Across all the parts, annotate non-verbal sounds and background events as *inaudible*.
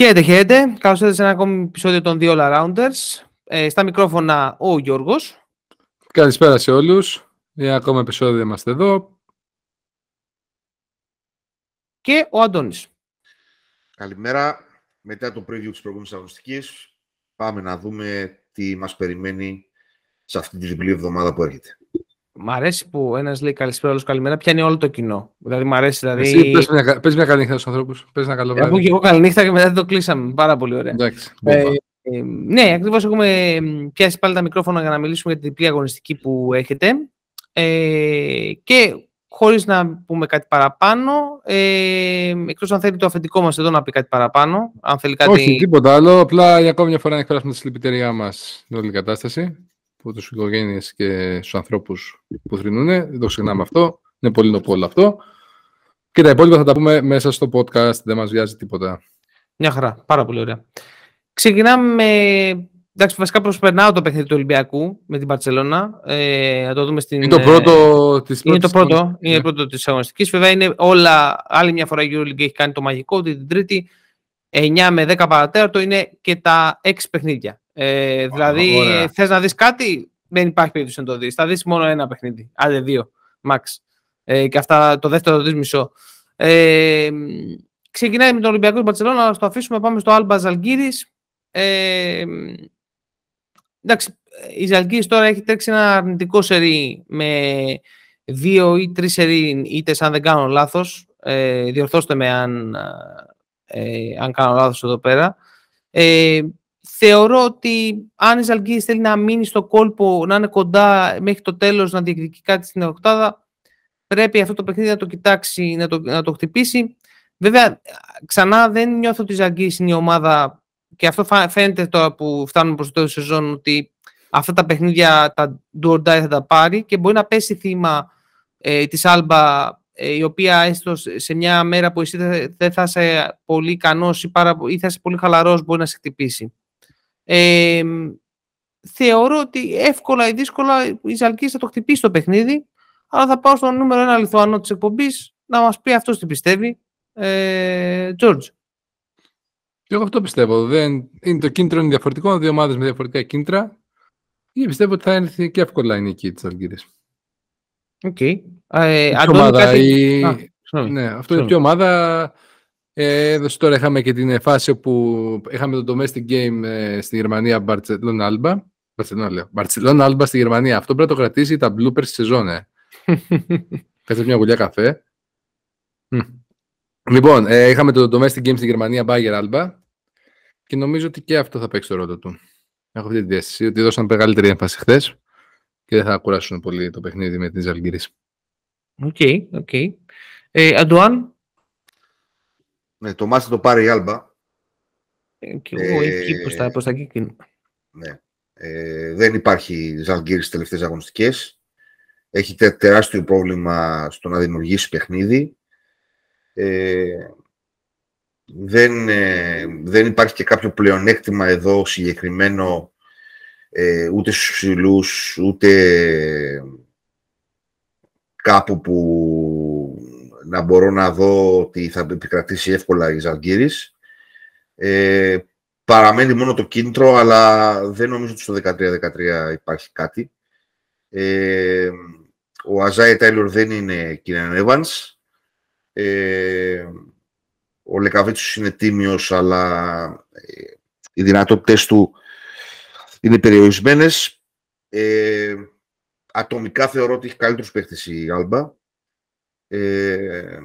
Χαίρετε, χαίρετε. Καλώς ήρθατε σε ένα ακόμη επεισόδιο των δύο All-Rounders. Ε, στα μικρόφωνα ο Γιώργος. Καλησπέρα σε όλους. Για ένα ακόμα επεισόδιο είμαστε εδώ. Και ο Αντώνης. Καλημέρα. Μετά το preview της προηγούμενης αγωνιστικής, πάμε να δούμε τι μας περιμένει σε αυτή τη διπλή εβδομάδα που έρχεται. Μ' αρέσει που ένας λέει καλησπέρα, όλο καλημέρα, πιάνει όλο το κοινό. Δηλαδή, μ' αρέσει. Δηλαδή... Εσύ πες μια, πες μια καλή νύχτα στους ανθρώπους. Πες ένα καλό βράδυ. Από και εγώ καλή νύχτα και μετά δεν το κλείσαμε. Πάρα πολύ ωραία. Εντάξει, Ε, ε, ναι, ακριβώς έχουμε πιάσει πάλι τα μικρόφωνα για να μιλήσουμε για την διπλή αγωνιστική που έχετε. Ε, και χωρίς να πούμε κάτι παραπάνω, ε, εκτός αν θέλει το αφεντικό μας εδώ να πει κάτι παραπάνω. Αν θέλει κάτι... Όχι, τίποτα άλλο. Απλά για ακόμη μια φορά να εκφράσουμε τη συλληπιτήριά μας στην όλη κατάσταση από τους οικογένειες και στους ανθρώπους που θρυνούν. Δεν το ξεχνάμε αυτό. Είναι πολύ νοπόλο αυτό. Και τα υπόλοιπα θα τα πούμε μέσα στο podcast. Δεν μας βιάζει τίποτα. Μια χαρά. Πάρα πολύ ωραία. Ξεκινάμε με. Εντάξει, βασικά προσπερνάω το παιχνίδι του Ολυμπιακού με την Παρσελώνα. Ε, να το δούμε στην. Είναι το πρώτο της Είναι το πρώτο, είναι το πρώτο της αγωνιστικής. Βέβαια είναι όλα, άλλη μια φορά η EuroLeague έχει κάνει το μαγικό ότι την τρίτη 9 με 10 παρατέταρτο είναι και τα 6 παιχνίδια. Ε, δηλαδή ωραία. θες να δεις κάτι, δεν υπάρχει περίπτωση να το δεις. Θα δεις μόνο ένα παιχνίδι, άντε δύο, max. Ε, και αυτά το δεύτερο το δεις μισό. Ε, ξεκινάει με τον Ολυμπιακό του Μπαρτσελώνα, να το αφήσουμε, πάμε στο Alba Ζαλγκύρης. Ε, εντάξει, η Ζαλγκύρης τώρα έχει τρέξει ένα αρνητικό σερί με δύο ή τρεις σερί ήττες, αν δεν κάνω λάθος. Ε, διορθώστε με αν, ε, αν κάνω λάθος εδώ πέρα. Ε, θεωρώ ότι αν η Ζαλγκύρης θέλει να μείνει στο κόλπο, να είναι κοντά μέχρι το τέλος, να διεκδικεί κάτι στην οκτάδα, πρέπει αυτό το παιχνίδι να το κοιτάξει, να το, να το χτυπήσει. Βέβαια, ξανά δεν νιώθω ότι η Ζαλγκύρης είναι η ομάδα και αυτό φα- φαίνεται τώρα που φτάνουμε προς το τέλος της σεζόν ότι αυτά τα παιχνίδια τα do or die θα τα πάρει και μπορεί να πέσει θύμα ε, της Άλμπα ε, η οποία έστω σε σε μια μέρα που εσύ δεν δεν θα είσαι πολύ ικανός ή, πάρα, ή θα είσαι πολύ χαλαρός μπορεί να σε χτυπήσει. Ε, θεωρώ ότι εύκολα ή δύσκολα η Ζαλκής θα το χτυπήσει το παιχνίδι αλλά θα πάω στον νούμερο ένα Λιθουανό της εκπομπής να μας πει αυτός τι πιστεύει. Ε, George. Και εγώ αυτό πιστεύω. Δεν... Είναι, το κίνητρο είναι διαφορετικό, δύο ομάδες με διαφορετικά κίνητρα. Και πιστεύω ότι θα έρθει και εύκολα η νίκη της Ζαλγκίρι. Οκ. Ε, Η Αντώνη, ομάδα, κάτι... η... Α, συγγνώμη. Ναι, αυτό είναι Συγγνώμη. η ομάδα. Ε, έδωσε τώρα είχαμε και την φάση όπου είχαμε το domestic game ε, στη Γερμανία Barcelona Alba. Barcelona λέω. Barcelona Alba στη Γερμανία. Αυτό πρέπει να το κρατήσει τα bloopers στη σεζόν. Ε. *laughs* Κάτσε μια γουλιά καφέ. Μμ. Λοιπόν, ε, είχαμε το domestic game στη Γερμανία Bayern Alba και νομίζω ότι και αυτό θα παίξει το ρόλο του. Έχω αυτή την αίσθηση ότι δώσαν μεγαλύτερη έμφαση χθες και δεν θα κουράσουν πολύ το παιχνίδι με την Ζαλγκίρι. OK, OK. Ε, Αντουάν, Ναι, το μάτι θα το πάρει η Άλμπα. ε, και εγώ Ε, εκεί προς τα, προς τα εκεί. Ναι. Ε, δεν υπάρχει Ζαλγκύρης στις τελευταίες αγωνιστικές. Έχει τε- τεράστιο πρόβλημα στο να δημιουργήσει παιχνίδι. Ε, δεν, ε, δεν υπάρχει και κάποιο πλεονέκτημα εδώ συγκεκριμένο ε, ούτε στους ψηλούς, ούτε κάπου που να μπορώ να δω ότι θα επικρατήσει εύκολα η Ζαλγκύρης. Ε, παραμένει μόνο το κίνητρο, αλλά δεν νομίζω ότι στο 13-13 υπάρχει κάτι. Ε, ο Αζάι Τάιλορ δεν είναι Κίναν Evans. Ε, ο Λεκαβίτσος είναι τίμιος, αλλά ε, οι δυνατότητες του είναι περιορισμένες. Ε, ατομικά θεωρώ ότι έχει καλύτερους παίχτες η Άλμπα. Ε,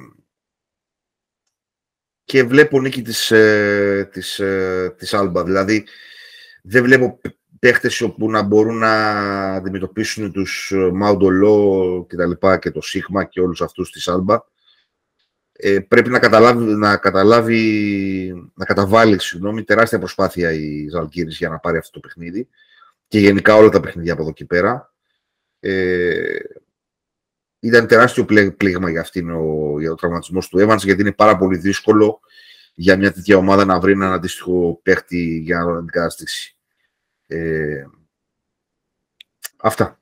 και βλέπω νίκη της, ε, της, ε, της Άλμπα. Δηλαδή, δεν βλέπω π- παίχτες όπου να μπορούν να αντιμετωπίσουν τους ε, Μαουντολό και τα λοιπά και το Σίγμα και όλους αυτούς της Άλμπα. Ε, πρέπει να καταλάβει, να καταλάβει, να καταβάλει συγγνώμη, τεράστια προσπάθεια η Ζαλγκύρης για να πάρει αυτό το παιχνίδι και γενικά όλα τα παιχνίδια από εδώ και πέρα. Ε, ήταν τεράστιο πλέ- πλήγμα για αυτήν ο, για ο τραυματισμός του Evans, γιατί είναι πάρα πολύ δύσκολο για μια τέτοια ομάδα να βρει έναν αντίστοιχο παίχτη για να τον αντικαταστήσει. Ε, αυτά.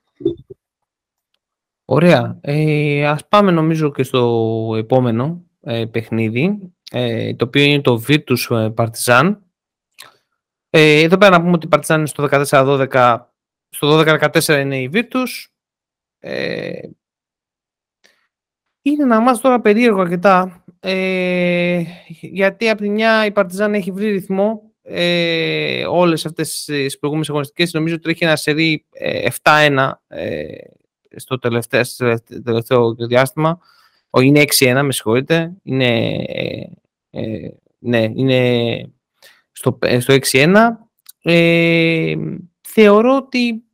Ωραία. Ε, ας πάμε νομίζω και στο επόμενο ε, παιχνίδι. ε, το οποίο είναι το Virtus Partizan. Ε, εδώ πέρα να πούμε ότι η Partizan είναι στο 14-12, στο 12-14 είναι η Virtus. Ε, είναι να μάθω τώρα περίεργο αρκετά, ε, γιατί από τη μια η Partizan έχει βρει ρυθμό ε, όλες αυτές τις προηγούμενες αγωνιστικές. Νομίζω ότι έχει ένα σερί 7-1 ε, στο τελευταίο, στο τελευταίο διάστημα. Ο, είναι 6-1, με συγχωρείτε. Είναι, ε, ναι, είναι στο, στο 6-1. Ε, θεωρώ ότι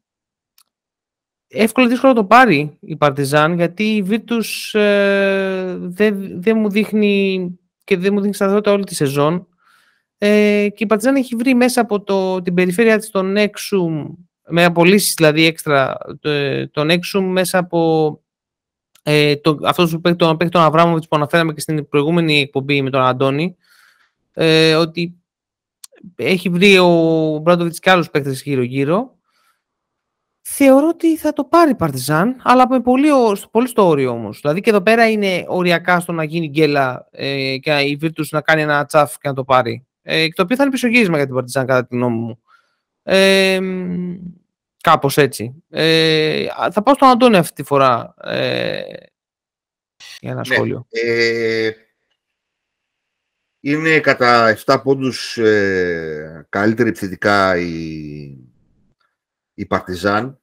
εύκολα δύσκολο το πάρει η Παρτιζάν γιατί η Virtus ε, δεν, δεν μου δείχνει και δεν μου δείχνει σταθερότητα όλη τη σεζόν. Ε, και η Παρτιζάν έχει βρει μέσα από το, την περιφέρεια της τον Έξουμ με απολύσεις δηλαδή έξτρα τον Έξουμ μέσα από ε, το, αυτός που παίξει τον, τον Αβράμοβιτς που αναφέραμε και στην προηγούμενη εκπομπή με τον Αντώνη ε, ότι έχει βρει ο Μπράντοβιτς και άλλους παίκτες γύρω-γύρω Θεωρώ ότι θα το πάρει η Παρτιζάν, αλλά με πολύ, πολύ στο όριο όμως. Δηλαδή και εδώ πέρα είναι οριακά στο να γίνει γκέλα ε, και η Virtus να κάνει ένα τσαφ και να το πάρει. Ε, το οποίο θα είναι πισωγύρισμα για την Παρτιζάν, κατά τη γνώμη μου. Ε, Κάπως έτσι. Ε, θα πάω στον Αντώνη αυτή τη φορά ε, για ένα ναι, σχόλιο. Ε, είναι κατά 7 πόντους ε, καλύτερη επιθετικά η, η Παρτιζάν.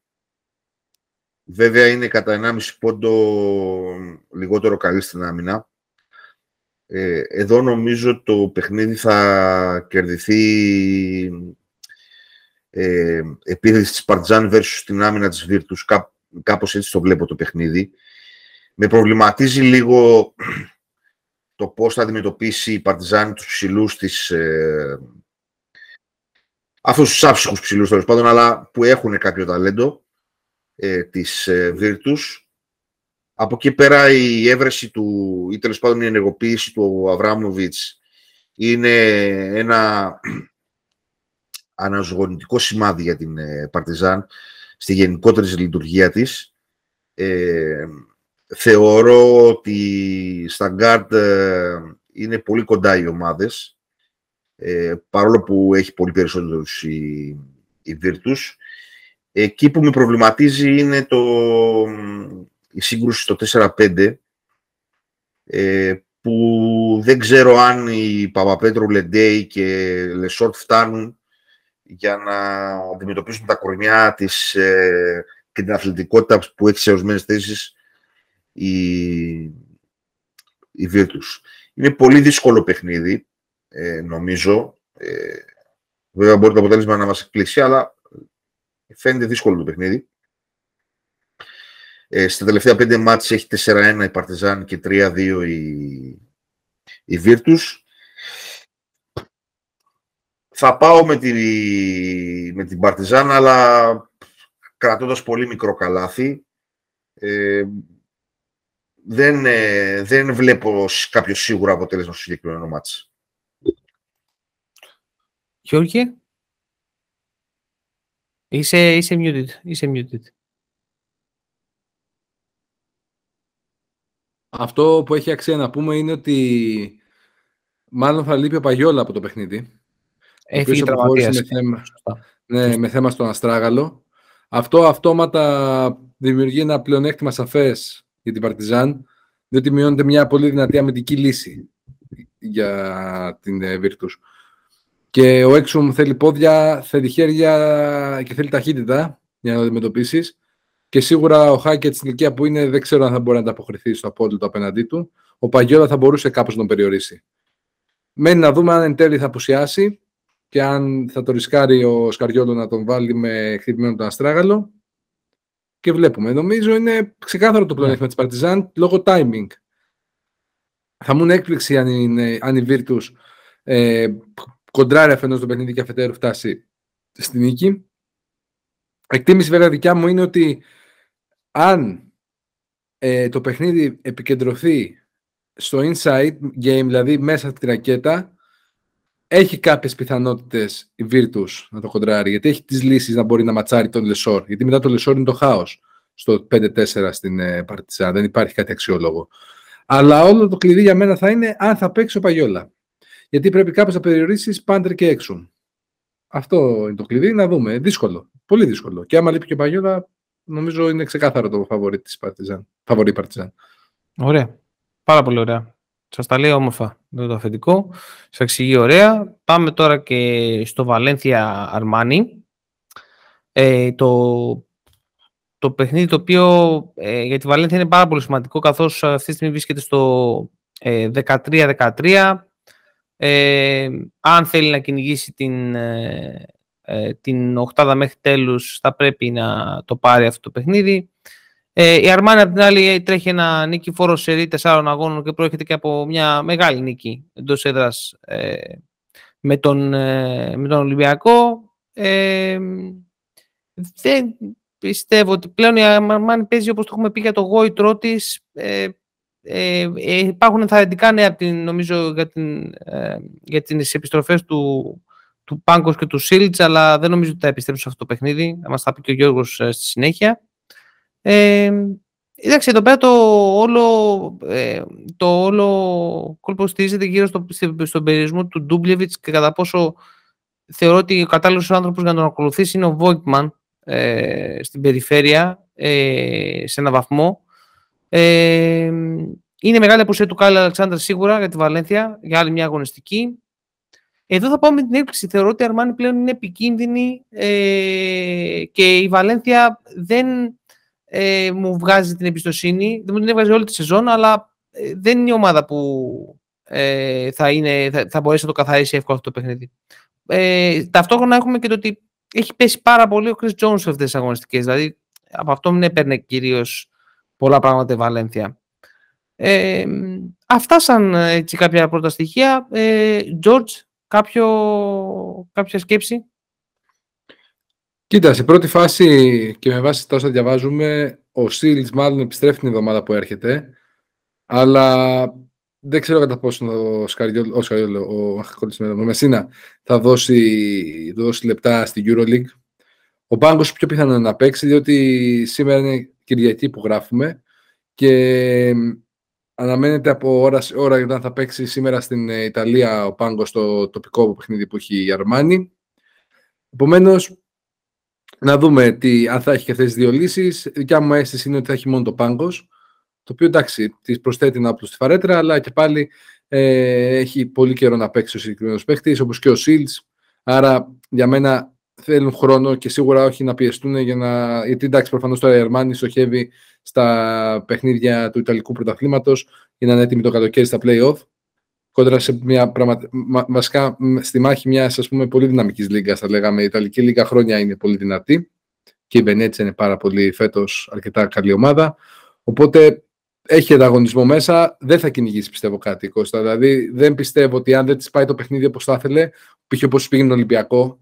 Βέβαια είναι κατά 1,5 πόντο λιγότερο καλή στην άμυνα. Ε, εδώ νομίζω το παιχνίδι θα κερδιθεί ε, επίθεση της Παρτιζάν versus την άμυνα της Virtus. Κά, κάπως έτσι το βλέπω το παιχνίδι. Με προβληματίζει λίγο *clears throat* το πώς θα αντιμετωπίσει η Παρτιζάν τους ψηλούς της, ε, αυτούς τους άψυχους ψηλούς τέλος πάντων, αλλά που έχουν κάποιο ταλέντο ε, της ε, Virtus. Από εκεί πέρα η έβρεση του, ή τέλος πάντων η ενεργοποίηση του Αβράμοβιτς είναι ένα *clears throat* αναζωογονητικό σημάδι για την ε, Παρτιζάν στη γενικότερη λειτουργία της. Ε, θεωρώ ότι στα γκαρντ ε, είναι πολύ κοντά οι ομάδες ε, παρόλο που έχει πολύ περισσότερους η, η Virtus. Εκεί που με προβληματίζει είναι το, η σύγκρουση στο 4-5, ε, που δεν ξέρω αν οι Παπαπέτρου, Λεντέι και Λεσόρ φτάνουν για να αντιμετωπίσουν τα κορμιά της ε, και την αθλητικότητα που έχει σε ορισμένες θέσεις η, η Virtus. Είναι πολύ δύσκολο παιχνίδι ε, νομίζω. Ε, βέβαια μπορεί το αποτέλεσμα να μας εκπλήσει, αλλά φαίνεται δύσκολο το παιχνίδι. Ε, στα τελευταία πέντε μάτς έχει 4-1 η Παρτιζάν και 3-2 η, η Virtus. Θα πάω με, τη, με την Παρτιζάν, αλλά κρατώντας πολύ μικρό καλάθι. Ε, δεν, ε, δεν βλέπω κάποιο σίγουρο αποτέλεσμα στο συγκεκριμένο μάτς. Γιώργη, είσαι, είσαι muted. Είσαι muted. Αυτό που έχει αξία να πούμε είναι ότι μάλλον θα λείπει ο Παγιόλα από το παιχνίδι. Έφυγε τραυματίας. Με θέμα, ναι, με θέμα στον Αστράγαλο. Αυτό αυτόματα δημιουργεί ένα πλεονέκτημα σαφές για την Παρτιζάν, διότι μειώνεται μια πολύ δυνατή αμυντική λύση για την ε, Virtus. Και ο Έξουμ θέλει πόδια, θέλει χέρια και θέλει ταχύτητα για να το αντιμετωπίσεις. Και σίγουρα ο Χάκετ στην ηλικία που είναι δεν ξέρω αν θα μπορεί να ανταποκριθεί στο απόλυτο απέναντί του. Ο Παγιόλα θα μπορούσε κάπως να τον περιορίσει. Μένει να δούμε αν εν τέλει θα απουσιάσει και αν θα το ρισκάρει ο Σκαριόλο να τον βάλει με χτυπημένο τον Αστράγαλο. Και βλέπουμε. Νομίζω είναι ξεκάθαρο το πλεονέκτημα yeah. της Παρτιζάν λόγω timing. Θα μου είναι έκπληξη αν, είναι, αν η Virtus ε, κοντράρει αφενός το παιχνίδι και αφετέρου φτάσει στη νίκη. Εκτίμηση βέβαια δικιά μου είναι ότι αν ε, το παιχνίδι επικεντρωθεί στο inside game, δηλαδή μέσα στη ρακέτα, έχει κάποιες πιθανότητες η Virtus να το κοντράρει, γιατί έχει τις λύσεις να μπορεί να ματσάρει τον Λεσόρ, γιατί μετά το Λεσόρ είναι το χάος στο 5-4 στην ε, Παρτιζάν, δεν υπάρχει κάτι αξιόλογο. Αλλά όλο το κλειδί για μένα θα είναι αν θα παίξει ο Παγιόλα. Γιατί πρέπει κάπως να περιορίσεις πάντρε και έξω. Αυτό είναι το κλειδί, να δούμε. Δύσκολο. Πολύ δύσκολο. Και άμα λείπει και ο Παγιόλα, νομίζω είναι ξεκάθαρο το φαβορή της Παρτιζάν. Φαβορή Παρτιζάν. Ωραία. Πάρα πολύ ωραία. Σας τα λέει όμορφα με το αφεντικό. Σας εξηγεί ωραία. Πάμε τώρα και στο Βαλένθια Αρμάνι. Ε, το, το παιχνίδι το οποίο ε, για τη Βαλένθια είναι πάρα πολύ σημαντικό καθώς αυτή τη στιγμή βρίσκεται στο ε, 13-13. Ε, αν θέλει να κυνηγήσει την, ε, ε, την οχτάδα μέχρι τέλους θα πρέπει να το πάρει αυτό το παιχνίδι. Ε, η Αρμάνη απ' την άλλη τρέχει ένα νίκη φόρος σε τεσσάρων αγώνων και προέρχεται και από μια μεγάλη νίκη εντός έδρας ε, με, τον, ε, με τον Ολυμπιακό. Ε, δεν πιστεύω ότι πλέον η Αρμάνη παίζει όπως το έχουμε πει για το γόητρό της. Ε, ε, υπάρχουν ενθαρρυντικά νέα την, νομίζω για, την, ε, για τις επιστροφές του, του Πάγκος και του Σίλτς αλλά δεν νομίζω ότι θα επιστρέψουν σε αυτό το παιχνίδι. Θα μας τα πει και ο Γιώργος στη συνέχεια. Ε, εντάξει, εδώ πέρα το όλο, ε, το όλο κόλπο στηρίζεται γύρω στο, στον περιορισμό του Ντούμπλεβιτς και κατά πόσο θεωρώ ότι ο κατάλληλος άνθρωπος για να τον ακολουθήσει είναι ο Βόικμαν ε, στην περιφέρεια ε, σε ένα βαθμό. Ε, είναι μεγάλη απουσία του Κάλλη Αλεξάνδρα σίγουρα για τη Βαλένθια, για άλλη μια αγωνιστική. Εδώ θα πάω με την έκπληξη. Θεωρώ ότι η Αρμάνη πλέον είναι επικίνδυνη ε, και η Βαλένθια δεν ε, μου βγάζει την εμπιστοσύνη. Δεν μου την έβγαζε όλη τη σεζόν, αλλά ε, δεν είναι η ομάδα που ε, θα, είναι, θα, θα μπορέσει να το καθαρίσει εύκολα αυτό το παιχνίδι. Ε, ταυτόχρονα έχουμε και το ότι έχει πέσει πάρα πολύ ο Chris Jones σε αυτές τις αγωνιστικές. Δηλαδή, από αυτό μην έπαιρνε κυρίως πολλά πράγματα η Βαλένθια. Ε, αυτά σαν έτσι, κάποια πρώτα στοιχεία. Ε, George, κάποιο, κάποια σκέψη; Κοίτα, σε πρώτη φάση και με βάση τα όσα διαβάζουμε, ο Σίλτ μάλλον επιστρέφει την εβδομάδα που έρχεται. Αλλά δεν ξέρω κατά πόσο ο Σκαριόλ, ο, Σκαριόλ, ο, ο Μεσίνα θα δώσει, δώσει λεπτά στη EuroLeague. Ο Μπάγκος πιο πιθανό να παίξει, διότι σήμερα είναι Κυριακή που γράφουμε και αναμένεται από ώρα σε ώρα όταν θα παίξει σήμερα στην Ιταλία ο Πάγκο στο τοπικό παιχνίδι που έχει η Αρμάνη. Επομένως, να δούμε τι, αν θα έχει και αυτές τι δύο λύσεις. Η δικιά μου αίσθηση είναι ότι θα έχει μόνο το Πάγκος. Το οποίο εντάξει, τη προσθέτει να στη φαρέτρα, αλλά και πάλι ε, έχει πολύ καιρό να παίξει ο συγκεκριμένος παίχτη, όπως και ο Σίλτς. Άρα για μένα θέλουν χρόνο και σίγουρα όχι να πιεστούν για να. Γιατί εντάξει, προφανώς τώρα η Ερμάνη στοχεύει στα παιχνίδια του Ιταλικού πρωταθλήματος για να είναι έτοιμη το καλοκαίρι στα playoff. Κόντρα σε μια πραγμα... βασικά στη μάχη μιας ας πούμε, πολύ δυναμικής λίγας, θα λέγαμε. Η Ιταλική Λίγα χρόνια είναι πολύ δυνατή και η Βενέτσα είναι πάρα πολύ φέτος αρκετά καλή ομάδα. Οπότε έχει ανταγωνισμό μέσα, δεν θα κυνηγήσει πιστεύω κάτι Κώστα. Δηλαδή δεν πιστεύω ότι αν δεν της πάει το παιχνίδι όπως θα ήθελε, πήγε όπως πήγαινε τον Ολυμπιακό,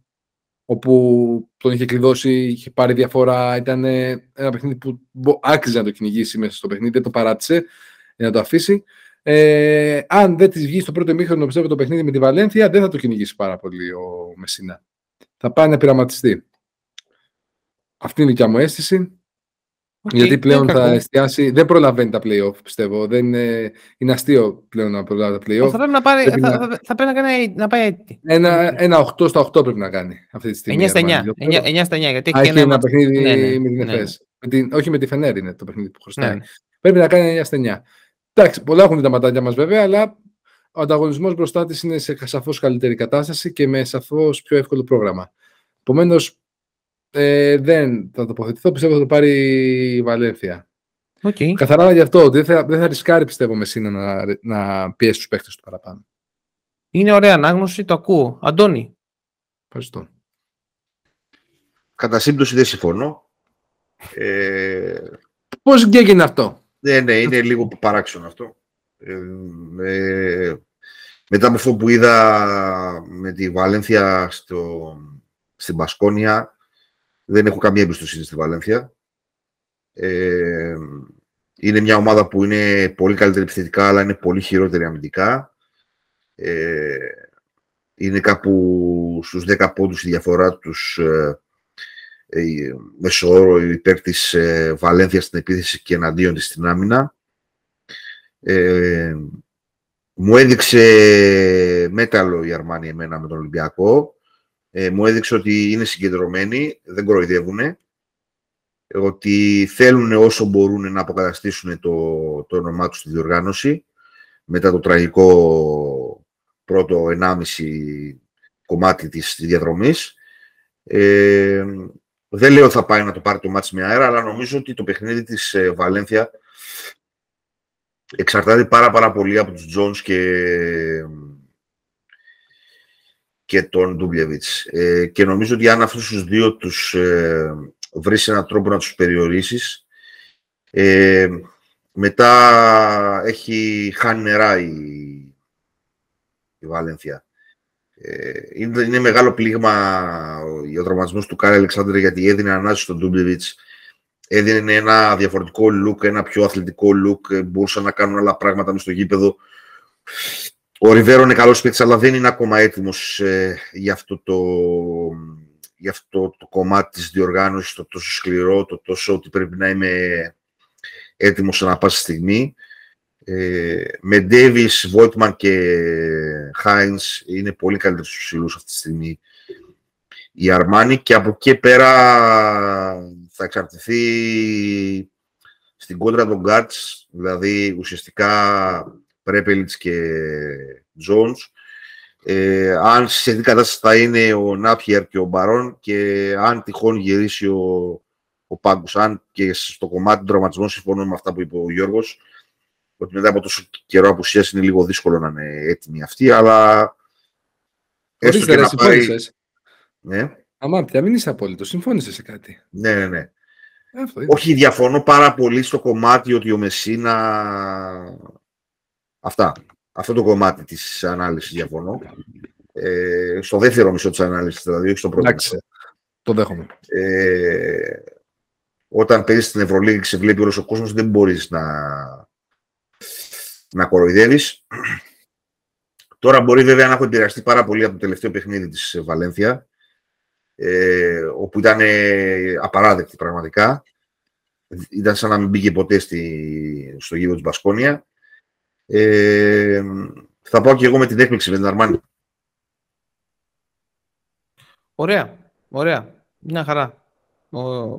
όπου τον είχε κλειδώσει, είχε πάρει διαφορά, ήταν ένα παιχνίδι που άξιζε να το κυνηγήσει μέσα στο παιχνίδι, δεν το παράτησε για να το αφήσει. Ε, αν δεν της βγει στο πρώτο μήχρονο πιστεύω το παιχνίδι με τη Βαλένθια, δεν θα το κυνηγήσει πάρα πολύ ο Μεσίνα. Θα πάει να πειραματιστεί. Αυτή είναι η δικιά μου αίσθηση. Γιατί πλέον θα εστιάσει. Δεν προλαβαίνει τα playoff, πιστεύω. Δεν είναι, είναι αστείο πλέον να προλάβει τα playoff. Θα πρέπει να, πάρει, πρέπει θα, να... Θα, θα, πρέπει να, κάνει, να πάει έτσι. Ένα, ένα 8 στα 8 πρέπει να κάνει αυτή τη στιγμή. 9 στα 9. 9, 9 στα 9 γιατί έχει, έχει ένα, ένα παιχνίδι ναι, ναι, με την ναι. ΕΦΕΣ. όχι με τη Φενέρ είναι το παιχνίδι που χρωστάει. Ναι. Πρέπει να κάνει 9 στα 9. Εντάξει, πολλά έχουν τα ματάκια μας βέβαια, αλλά ο ανταγωνισμός μπροστά της είναι σε σαφώς καλύτερη κατάσταση και με σαφώς πιο εύκολο πρόγραμμα. Επομένως, ε, δεν θα τοποθετηθώ. Πιστεύω θα το πάρει η Βαλένθια. Okay. Καθαρά γι' αυτό. Δεν θα, δεν θα ρισκάρει, πιστεύω, με σύνα να, να πιέσει τους παίχτε του παραπάνω. Είναι ωραία ανάγνωση, το ακούω. Αντώνη. Ευχαριστώ. Κατά σύμπτωση δεν συμφωνώ. Ε... Πώς έγινε αυτό; Ναι, ναι, είναι λίγο παράξενο αυτό. Ε, ε, μετά από αυτό που είδα με τη Βαλένθια στο, στην Πασκόνια, δεν έχω καμία εμπιστοσύνη στη Βαλένθια. Ε, είναι μια ομάδα που είναι πολύ καλύτερη επιθετικά, αλλά είναι πολύ χειρότερη αμυντικά. Ε, είναι κάπου στους 10 πόντους η διαφορά τους ε, ε, μέσω όρο υπέρ της ε, Βαλένθιας στην επίθεση και εναντίον της στην άμυνα. Ε, μου έδειξε μέταλλο η Αρμάνη εμένα με τον Ολυμπιακό. Ε, μου έδειξε ότι είναι συγκεντρωμένοι, δεν κοροϊδεύουν. Ότι θέλουν όσο μπορούν να αποκαταστήσουν το, το όνομά τους στη διοργάνωση μετά το τραγικό πρώτο 1,5 κομμάτι της διαδρομής. Ε, δεν λέω θα πάει να το πάρει το μάτς με αέρα, αλλά νομίζω ότι το παιχνίδι της ε, Βαλένθια εξαρτάται πάρα πάρα πολύ από τους Τζόνς και, και τον Ντούμπλεβιτς. Ε, και νομίζω ότι αν αυτούς τους δύο τους ε, βρεις έναν τρόπο να τους περιορίσεις, ε, μετά έχει χάνει νερά η, η Βαλένθια. Ε, είναι, είναι μεγάλο πλήγμα ο, ο τραυματισμός του Κάιλ Αλεξάντερ γιατί έδινε ανάση στον Ντούμπλεβιτς έδινε ένα διαφορετικό look, ένα πιο αθλητικό look, ε, μπορούσαν να κάνουν άλλα πράγματα μες στο γήπεδο. Ο Ριβέρο είναι καλός παίκτης, αλλά δεν είναι ακόμα έτοιμος ε, για, αυτό το, για αυτό το κομμάτι της διοργάνωσης, το τόσο σκληρό, το τόσο ότι πρέπει να είμαι έτοιμος να πάσα στιγμή. Ε, με Ντέβις, Βόιτμαν και Χάινς είναι πολύ καλύτερος στους ψηλούς αυτή τη στιγμή η Αρμάνη και από εκεί πέρα θα εξαρτηθεί στην κόντρα των Γκάτς, δηλαδή ουσιαστικά Πρέπελιτς και Τζόνς. Ε, αν σε τι κατάσταση θα είναι ο Νάπιερ και ο Μπαρόν και αν τυχόν γυρίσει ο, ο Πάγκος. Αν και στο κομμάτι του τραυματισμού συμφωνώ με αυτά που είπε ο Γιώργος, ότι μετά από τόσο καιρό απουσίας είναι λίγο δύσκολο να είναι έτοιμοι αυτοί, αλλά έστω και να πάει... Ναι. Αμά, πια μην είσαι απόλυτος. Συμφώνησες σε κάτι. Ναι, ναι, ναι. Αυτό Όχι, διαφωνώ πάρα πολύ στο κομμάτι ότι ο Μεσίνα... Αυτά. Αυτό το κομμάτι της ανάλυσης διαφωνώ. Ε, στο δεύτερο μισό της ανάλυσης, δηλαδή, όχι στο πρώτο Εντάξει, το δέχομαι. Ε, όταν παίζεις στην Ευρωλίγη και σε βλέπει όλος ο κόσμος, δεν μπορείς να, να κοροϊδεύεις. Τώρα μπορεί βέβαια να έχω επηρεαστεί πάρα πολύ από το τελευταίο παιχνίδι της Βαλένθια, ε, όπου ήταν ε, απαράδεκτη πραγματικά. Ήταν σαν να μην μπήκε ποτέ στη, στο γύρο της Μπασκόνια. Ε, θα πάω και εγώ με την έκπληξη με την Αρμάνη. Ωραία, ωραία. Μια χαρά.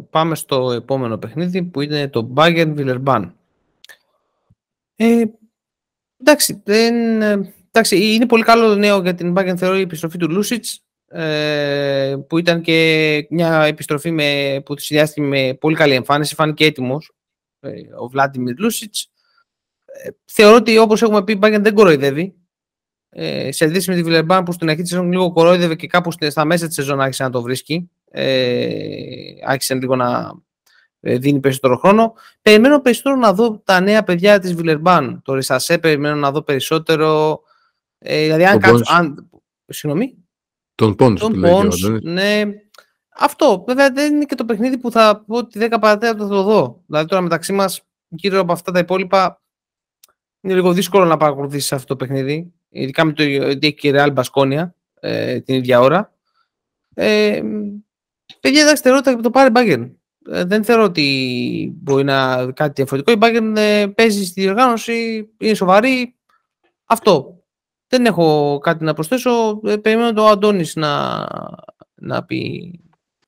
πάμε στο επόμενο παιχνίδι που είναι το Bayern Villeurbanne. Ε, εντάξει, δεν, ε, εντάξει, είναι πολύ καλό νέο για την Bayern θεωρώ η επιστροφή του Λούσιτς ε, που ήταν και μια επιστροφή με, που συνδυάστηκε με πολύ καλή εμφάνιση, φάνηκε έτοιμος ε, ο Βλάντιμιρ Λούσιτς. Ε, θεωρώ ότι όπως έχουμε πει η Bayern δεν κοροϊδεύει. Ε, σε αντίθεση με τη Βιλερμπάν που στην αρχή της σεζόν λίγο κοροϊδεύει και κάπου στα μέσα της σεζόν άρχισε να το βρίσκει. Ε, άρχισε λίγο να δίνει περισσότερο χρόνο. Περιμένω περισσότερο να δω τα νέα παιδιά της Βιλερμπάν. Το Ρισασέ περιμένω να δω περισσότερο. Ε, δηλαδή αν κάτσω... Αν... Συγγνώμη. Τον Πόντς Τον Πόντς, ναι. Αυτό. Βέβαια δεν είναι και το παιχνίδι που θα πω ότι 10 παρατέταρτο θα το δω. Δηλαδή τώρα μεταξύ μας, γύρω από αυτά τα υπόλοιπα, είναι λίγο δύσκολο να παρακολουθήσει αυτό το παιχνίδι. Ειδικά με το ότι έχει και η Real Μπασκόνια ε, την ίδια ώρα. Ε, παιδιά, εντάξει, θεωρώ ότι το πάρει Bayern. Ε, δεν θεωρώ ότι μπορεί να κάτι διαφορετικό. Η Bayern ε, παίζει στη διοργάνωση, είναι σοβαρή. Αυτό. Δεν έχω κάτι να προσθέσω. Ε, περιμένω το Αντώνης να, να πει.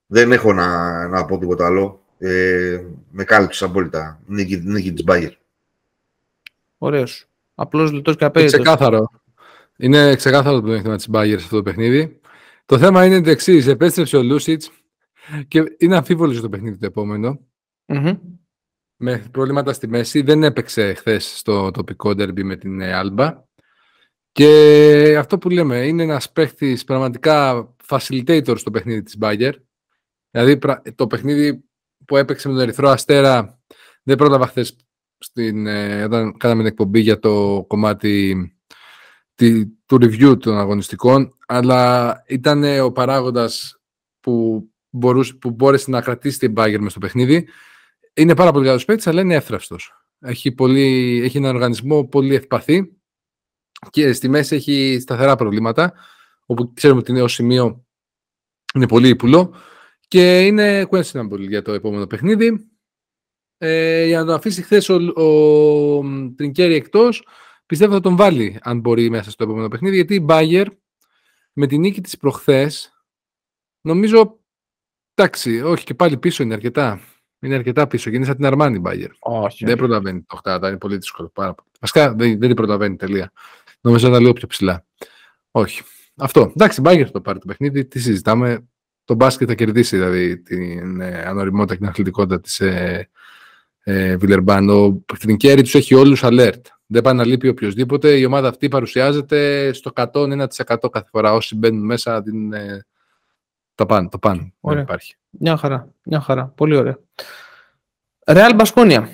Δεν έχω να, να πω τίποτα άλλο. Ε, με κάλυψες απόλυτα. Νίκη, νίκη της Μπάγκερ. Ωραίος. Απλώς λιτός και απέριετος. Ξεκάθαρο. Είναι ξεκάθαρο το παιχνίδι της Μπάγκερ σε αυτό το παιχνίδι. Το θέμα είναι το εξής. Επέστρεψε ο Λούσιτς και είναι αμφίβολος το παιχνίδι το επομενο Με προβλήματα στη μέση. Δεν έπαιξε χθες στο τοπικό ντερμπι με την Άλμπα. Και αυτό που λέμε είναι ένας παίχτη πραγματικά facilitator στο παιχνίδι της Bayer. Δηλαδή το παιχνίδι που έπαιξε με τον Ερυθρό Αστέρα δεν πρόλαβα χθες ε, όταν κάναμε την εκπομπή για το κομμάτι του review των αγωνιστικών, αλλά ήταν ο παράγοντας που, μπορούσε, που μπόρεσε να κρατήσει την Bayer μες στο παιχνίδι. Είναι πάρα πολύ καλός παίκτης, αλλά είναι εύθραυστος. Έχει, πολύ, έχει έναν οργανισμό πολύ ευπαθή και στη μέση έχει σταθερά προβλήματα, όπου ξέρουμε ότι είναι ως σημείο είναι πολύ ύπουλο και είναι questionable για το επόμενο παιχνίδι. Ε, για να το αφήσει χθες ο, ο Τρινκέρι εκτός, πιστεύω θα τον βάλει αν μπορεί μέσα στο επόμενο παιχνίδι. Γιατί η Μπάγκερ με την νίκη της προχθές, νομίζω. Εντάξει, όχι και πάλι πίσω είναι αρκετά. Είναι αρκετά πίσω. Γίνεται σαν την Αρμάνι Μπάγκερ. Όχι. Δεν προλαβαίνει το 8, είναι πολύ δύσκολο. Πάρα πολύ. Βασικά δεν, δεν την προλαβαίνει τελεία. Νομίζω ότι ήταν λίγο πιο ψηλά. Όχι. Αυτό. Εντάξει, Μπάγκερ θα το πάρει το παιχνίδι. Τι συζητάμε. Το μπάσκετ θα κερδίσει δηλαδή την ε, ανοριμότητα και την αθλητικότητα της ε, ε, Βιλερμπάν. Ο Τρινκέρι τους έχει όλους alert. Δεν πάει να λείπει οποιοδήποτε. Η ομάδα αυτή παρουσιάζεται στο 101% κάθε φορά. Όσοι μπαίνουν μέσα την, ε, τα πάνε. Το πάνε. Δεν υπάρχει. Μια χαρά. Μια χαρά. Πολύ ωραία. Ρεάλ Μπασκόνια.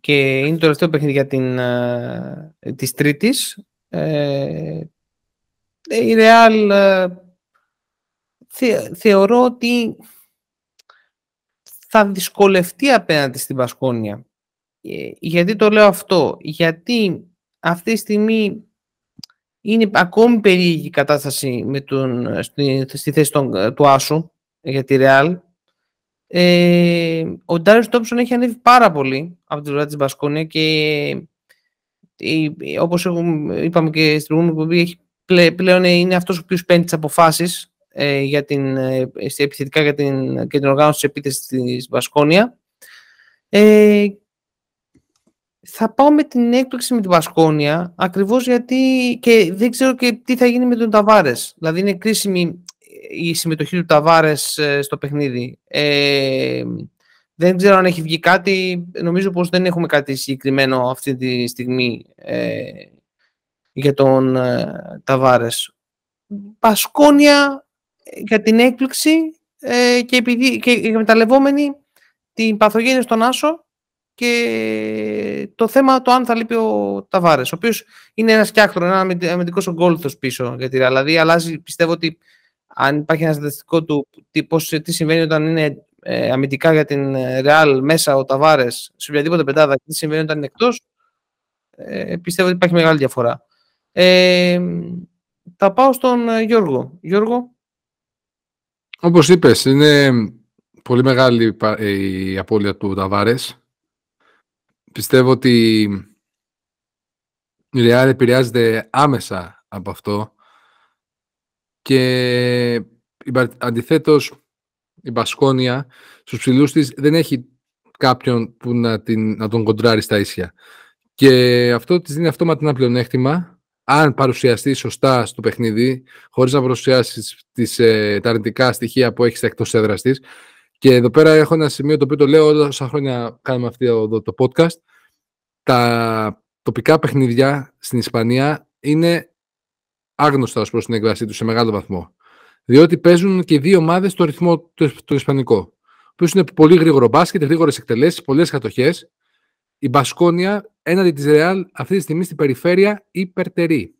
Και είναι το τελευταίο παιχνίδι για την, ε, της Τρίτης. Ε, η Ρεάλ ε, θε, θεωρώ ότι θα δυσκολευτεί απέναντι στην Μπασκόνια. Ε, γιατί το λέω αυτό. Γιατί αυτή τη στιγμή είναι ακόμη περίεργη η κατάσταση με τον, στη, στη θέση των, του Άσου για τη Ρεάλ. Ε, ο Ντάριος Τόμψον έχει ανέβει πάρα πολύ από την πλευρά της Μπασκόνια και ε, όπως είπαμε και στην προηγούμενη εκπομπή πλέον είναι αυτός ο οποίος παίρνει τις αποφάσεις ε, για την, ε, επιθετικά για την, και την οργάνωση της επίθεσης της Μπασκόνια. Ε, θα πάω με την έκπληξη με την Βασκόνια ακριβώς γιατί και δεν ξέρω και τι θα γίνει με τον Ταβάρες. Δηλαδή είναι κρίσιμη η συμμετοχή του Ταβάρες ε, στο παιχνίδι. Ε, δεν ξέρω αν έχει βγει κάτι. Νομίζω πως δεν έχουμε κάτι συγκεκριμένο αυτή τη στιγμή ε, για τον ε, Ταβάρες. Πασκόνια για την έκπληξη ε, και, επειδή, και εκμεταλλευόμενη την παθογένεια στον Άσο και το θέμα το αν θα λείπει ο Ταβάρες, ο οποίος είναι ένας σκιάκτρο, ένας αμυντικός ογκόλουθος πίσω. Γιατί, δηλαδή αλλάζει, πιστεύω ότι αν υπάρχει ένα στατιστικό του τι, πώς, τι συμβαίνει όταν είναι ε, αμυντικά για την Real μέσα ο Ταβάρες σε οποιαδήποτε πεντάδα και τι συμβαίνει όταν είναι εκτός, ε, πιστεύω ότι υπάρχει μεγάλη διαφορά. Ε, θα πάω στον ε, Γιώργο. Γιώργο. Όπως είπες, είναι πολύ μεγάλη η απώλεια του Ταβάρες. Πιστεύω ότι η Real επηρεάζεται άμεσα από αυτό και αντιθέτως η Μπασκόνια στους ψηλούς της δεν έχει κάποιον που να, την, να τον κοντράρει στα ίσια. Και αυτό της δίνει αυτόματα ένα πλεονέκτημα αν παρουσιαστεί σωστά στο παιχνίδι, χωρίς να παρουσιάσεις τις, ε, τα αρνητικά στοιχεία που έχεις εκτός έδρας της. Και εδώ πέρα έχω ένα σημείο το οποίο το λέω όσα χρόνια κάνουμε αυτό το podcast. Τα τοπικά παιχνίδια στην Ισπανία είναι άγνωστα ως προς την έκβασή τους σε μεγάλο βαθμό. Διότι παίζουν και δύο ομάδες στο ρυθμό του Ισπανικό. Που είναι πολύ γρήγορο μπάσκετ, γρήγορες εκτελέσεις, πολλές κατοχές. Η Μπασκόνια έναντι της Ρεάλ αυτή τη στιγμή στην περιφέρεια υπερτερεί.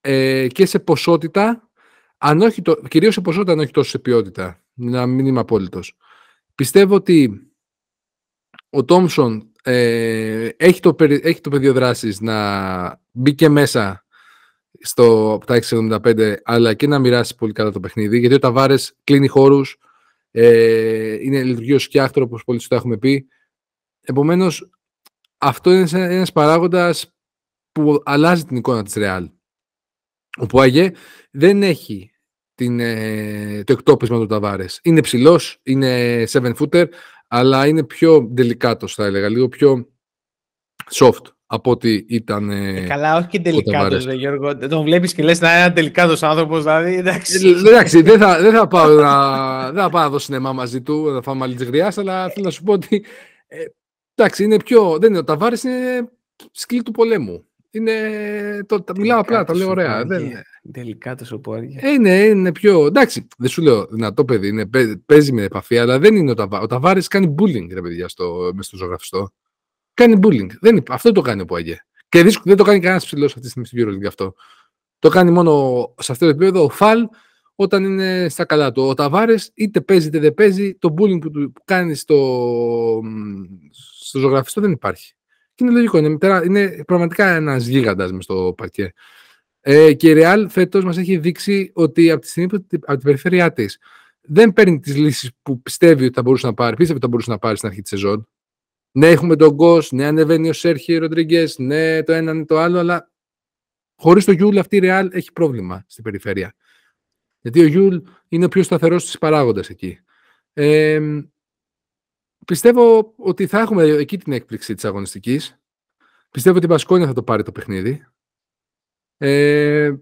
Ε, και σε ποσότητα, αν όχι το, κυρίως σε ποσότητα, αν όχι τόσο σε ποιότητα. Να μην είμαι απόλυτος. Πιστεύω ότι ο Τόμσον ε, έχει, το, έχει το πεδίο δράσης να μπει και μέσα στο τα 675, αλλά και να μοιράσει πολύ καλά το παιχνίδι. Γιατί ο Ταβάρες κλείνει χώρους, ε, είναι λειτουργεί ως σκιάχτρο, όπω πολύ το έχουμε πει. Επομένως, αυτό είναι ένας παράγοντας που αλλάζει την εικόνα της Ρεάλ. Ο Πουάγε δεν έχει την, ε, το εκτόπισμα του Ταβάρες. Είναι ψηλός, είναι 7 footer, αλλά είναι πιο delicate, θα έλεγα, λίγο πιο soft από ότι ήταν. Ε, καλά, όχι και τελικάτο, ρε Γιώργο. Τον βλέπεις και λες να είναι ένα τελικάτο άνθρωπος, δηλαδή. Εντάξει, ε, εντάξει δεν, θα, δεν, θα πάω να, δεν θα πάω να δω σινεμά μαζί του, να φάμε άλλη γριά, αλλά θέλω να σου πω ότι. Ε, εντάξει, είναι πιο. Δεν είναι, ο Ταβάρη είναι σκλή του πολέμου. Είναι, το, τα, μιλάω απλά, τα λέω ωραία. Δεν, Τελικάτο ο Πουάργια. Ε, είναι, είναι πιο. Εντάξει, δεν σου λέω δυνατό παιδί, είναι, παίζει με επαφή, αλλά δεν είναι ο Ταβάρη. Ο Ταβάρης κάνει bullying, ρε παιδιά, στο, στο ζωγραφιστό. Κάνει bullying. Δεν, αυτό το κάνει ο Πουαγέ. Και δεν το κάνει κανένας ψηλός αυτή τη στιγμή στην EuroLeague αυτό. Το κάνει μόνο σε αυτό το επίπεδο ο Φαλ όταν είναι στα καλά του. Ο Ταβάρε είτε παίζει είτε δεν παίζει, το bullying που, που κάνει στο, στο ζωγραφιστό δεν υπάρχει. Και είναι λογικό. Είναι, είναι πραγματικά ένας γίγαντας μες στο παρκέ. Ε, και η Real φέτος μας έχει δείξει ότι από τη στιγμή που από την περιφέρειά της δεν παίρνει τις λύσεις που πιστεύει ότι θα μπορούσε να πάρει, πίστευε ότι θα μπορούσε να πάρει στην αρχή της σεζόν. Ναι, έχουμε τον Γκος, ναι, ανεβαίνει ο Σέρχιο Ροντρίγκεζ, ναι, το ένα είναι το άλλο, αλλά χωρίς το Γιουλ αυτή η Ρεάλ έχει πρόβλημα στην περιφέρεια. Γιατί ο Γιουλ είναι ο πιο σταθερός της παράγοντας εκεί. Ε, πιστεύω ότι θα έχουμε εκεί την έκπληξη της αγωνιστικής. Πιστεύω ότι η Μπασκόνια θα το πάρει το παιχνίδι. Ε,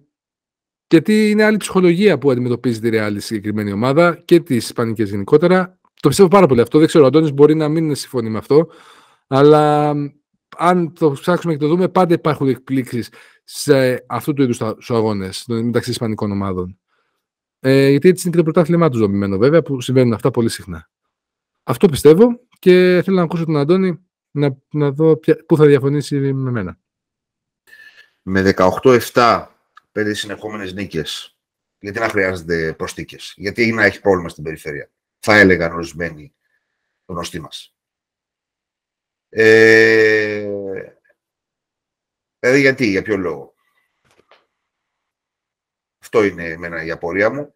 γιατί είναι άλλη ψυχολογία που αντιμετωπίζει τη Real η συγκεκριμένη ομάδα και τις Ισπανικές γενικότερα. Το πιστεύω πάρα πολύ αυτό. Δεν ξέρω, ο Αντώνης μπορεί να μην συμφωνεί με αυτό. Αλλά αν το ψάξουμε και το δούμε, πάντα υπάρχουν εκπλήξεις σε αυτού του είδους τους αγώνες μεταξύ Ισπανικών ομάδων. Ε, γιατί έτσι είναι και το πρωτάθλημά τους δομημένο, βέβαια, που συμβαίνουν αυτά πολύ συχνά. Αυτό πιστεύω και θέλω να ακούσω τον Αντώνη να, να δω πού θα διαφωνήσει με μένα. Με 18-7 πέντε συνεχόμενες νίκες. Γιατί να χρειάζεται προστίκες. Γιατί να έχει πρόβλημα στην περιφέρεια. Θα έλεγαν ορισμένοι γνωστοί μας. Ε, δηλαδή γιατί, για ποιο λόγο; Αυτό είναι εμένα η απορία μου.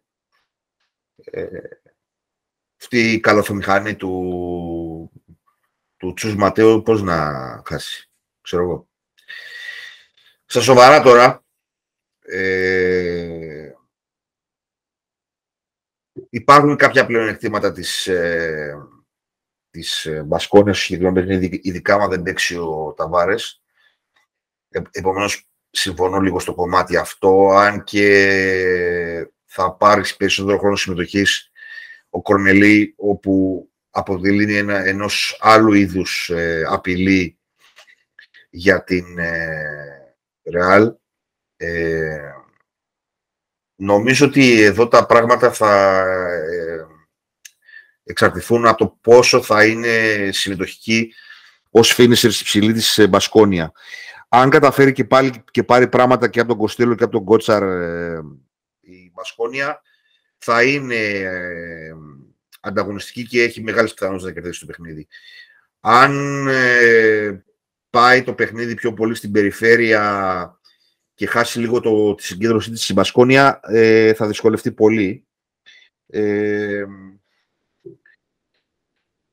Ε, αυτή η καλωθομηχανή του, του Τσούς Ματέου πώς να χάσει, ξέρω εγώ. Στα σοβαρά τώρα, ε, υπάρχουν κάποια πλεονεκτήματα της, ε, της ε, Μπασκόνιας στο συγκεκριμένο παιχνίδι, ειδικά αν δεν παίξει ο Ταβάρες. Ε, επομένως, συμφωνώ λίγο στο κομμάτι αυτό, αν και θα πάρεις περισσότερο χρόνο συμμετοχής ο Κορνελή, όπου αποτελεί ένα, ενός άλλου είδους ε, απειλή για την ε, Ρεάλ. Ε, νομίζω ότι εδώ τα πράγματα θα ε, εξαρτηθούν από το πόσο θα είναι συμμετοχική ως φίνισερ στη ψηλή της ε, Μπασκόνια. Αν καταφέρει και, πάλι, και πάρει πράγματα και από τον Κοστέλο και από τον Κότσαρ η Μπασκόνια, θα είναι ανταγωνιστική και έχει μεγάλες πιθανότητες να κερδίσει το παιχνίδι. Αν πάει το παιχνίδι πιο πολύ στην περιφέρεια και χάσει λίγο το, τη συγκέντρωσή της στην Μπασκόνια, ε, θα δυσκολευτεί πολύ. Ε,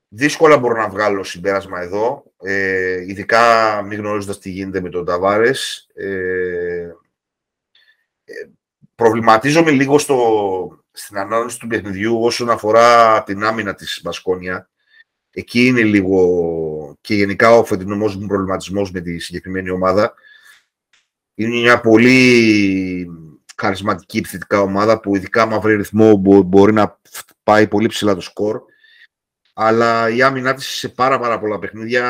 δύσκολα μπορώ να βγάλω συμπέρασμα εδώ, ε, ειδικά μη γνωρίζοντας τι γίνεται με τον Ταβάρες. Ε, ε, προβληματίζομαι λίγο στο, στην ανάλυση του παιχνιδιού όσον αφορά την άμυνα της Μπασκόνια. Εκεί είναι λίγο και γενικά ο φετινός μου προβληματισμός με τη συγκεκριμένη ομάδα. Είναι μια πολύ χαρισματική επιθετικά ομάδα που ειδικά με βρει ρυθμό μπορεί να πάει πολύ ψηλά το σκορ. Αλλά η άμυνά της σε πάρα, πάρα πολλά παιχνίδια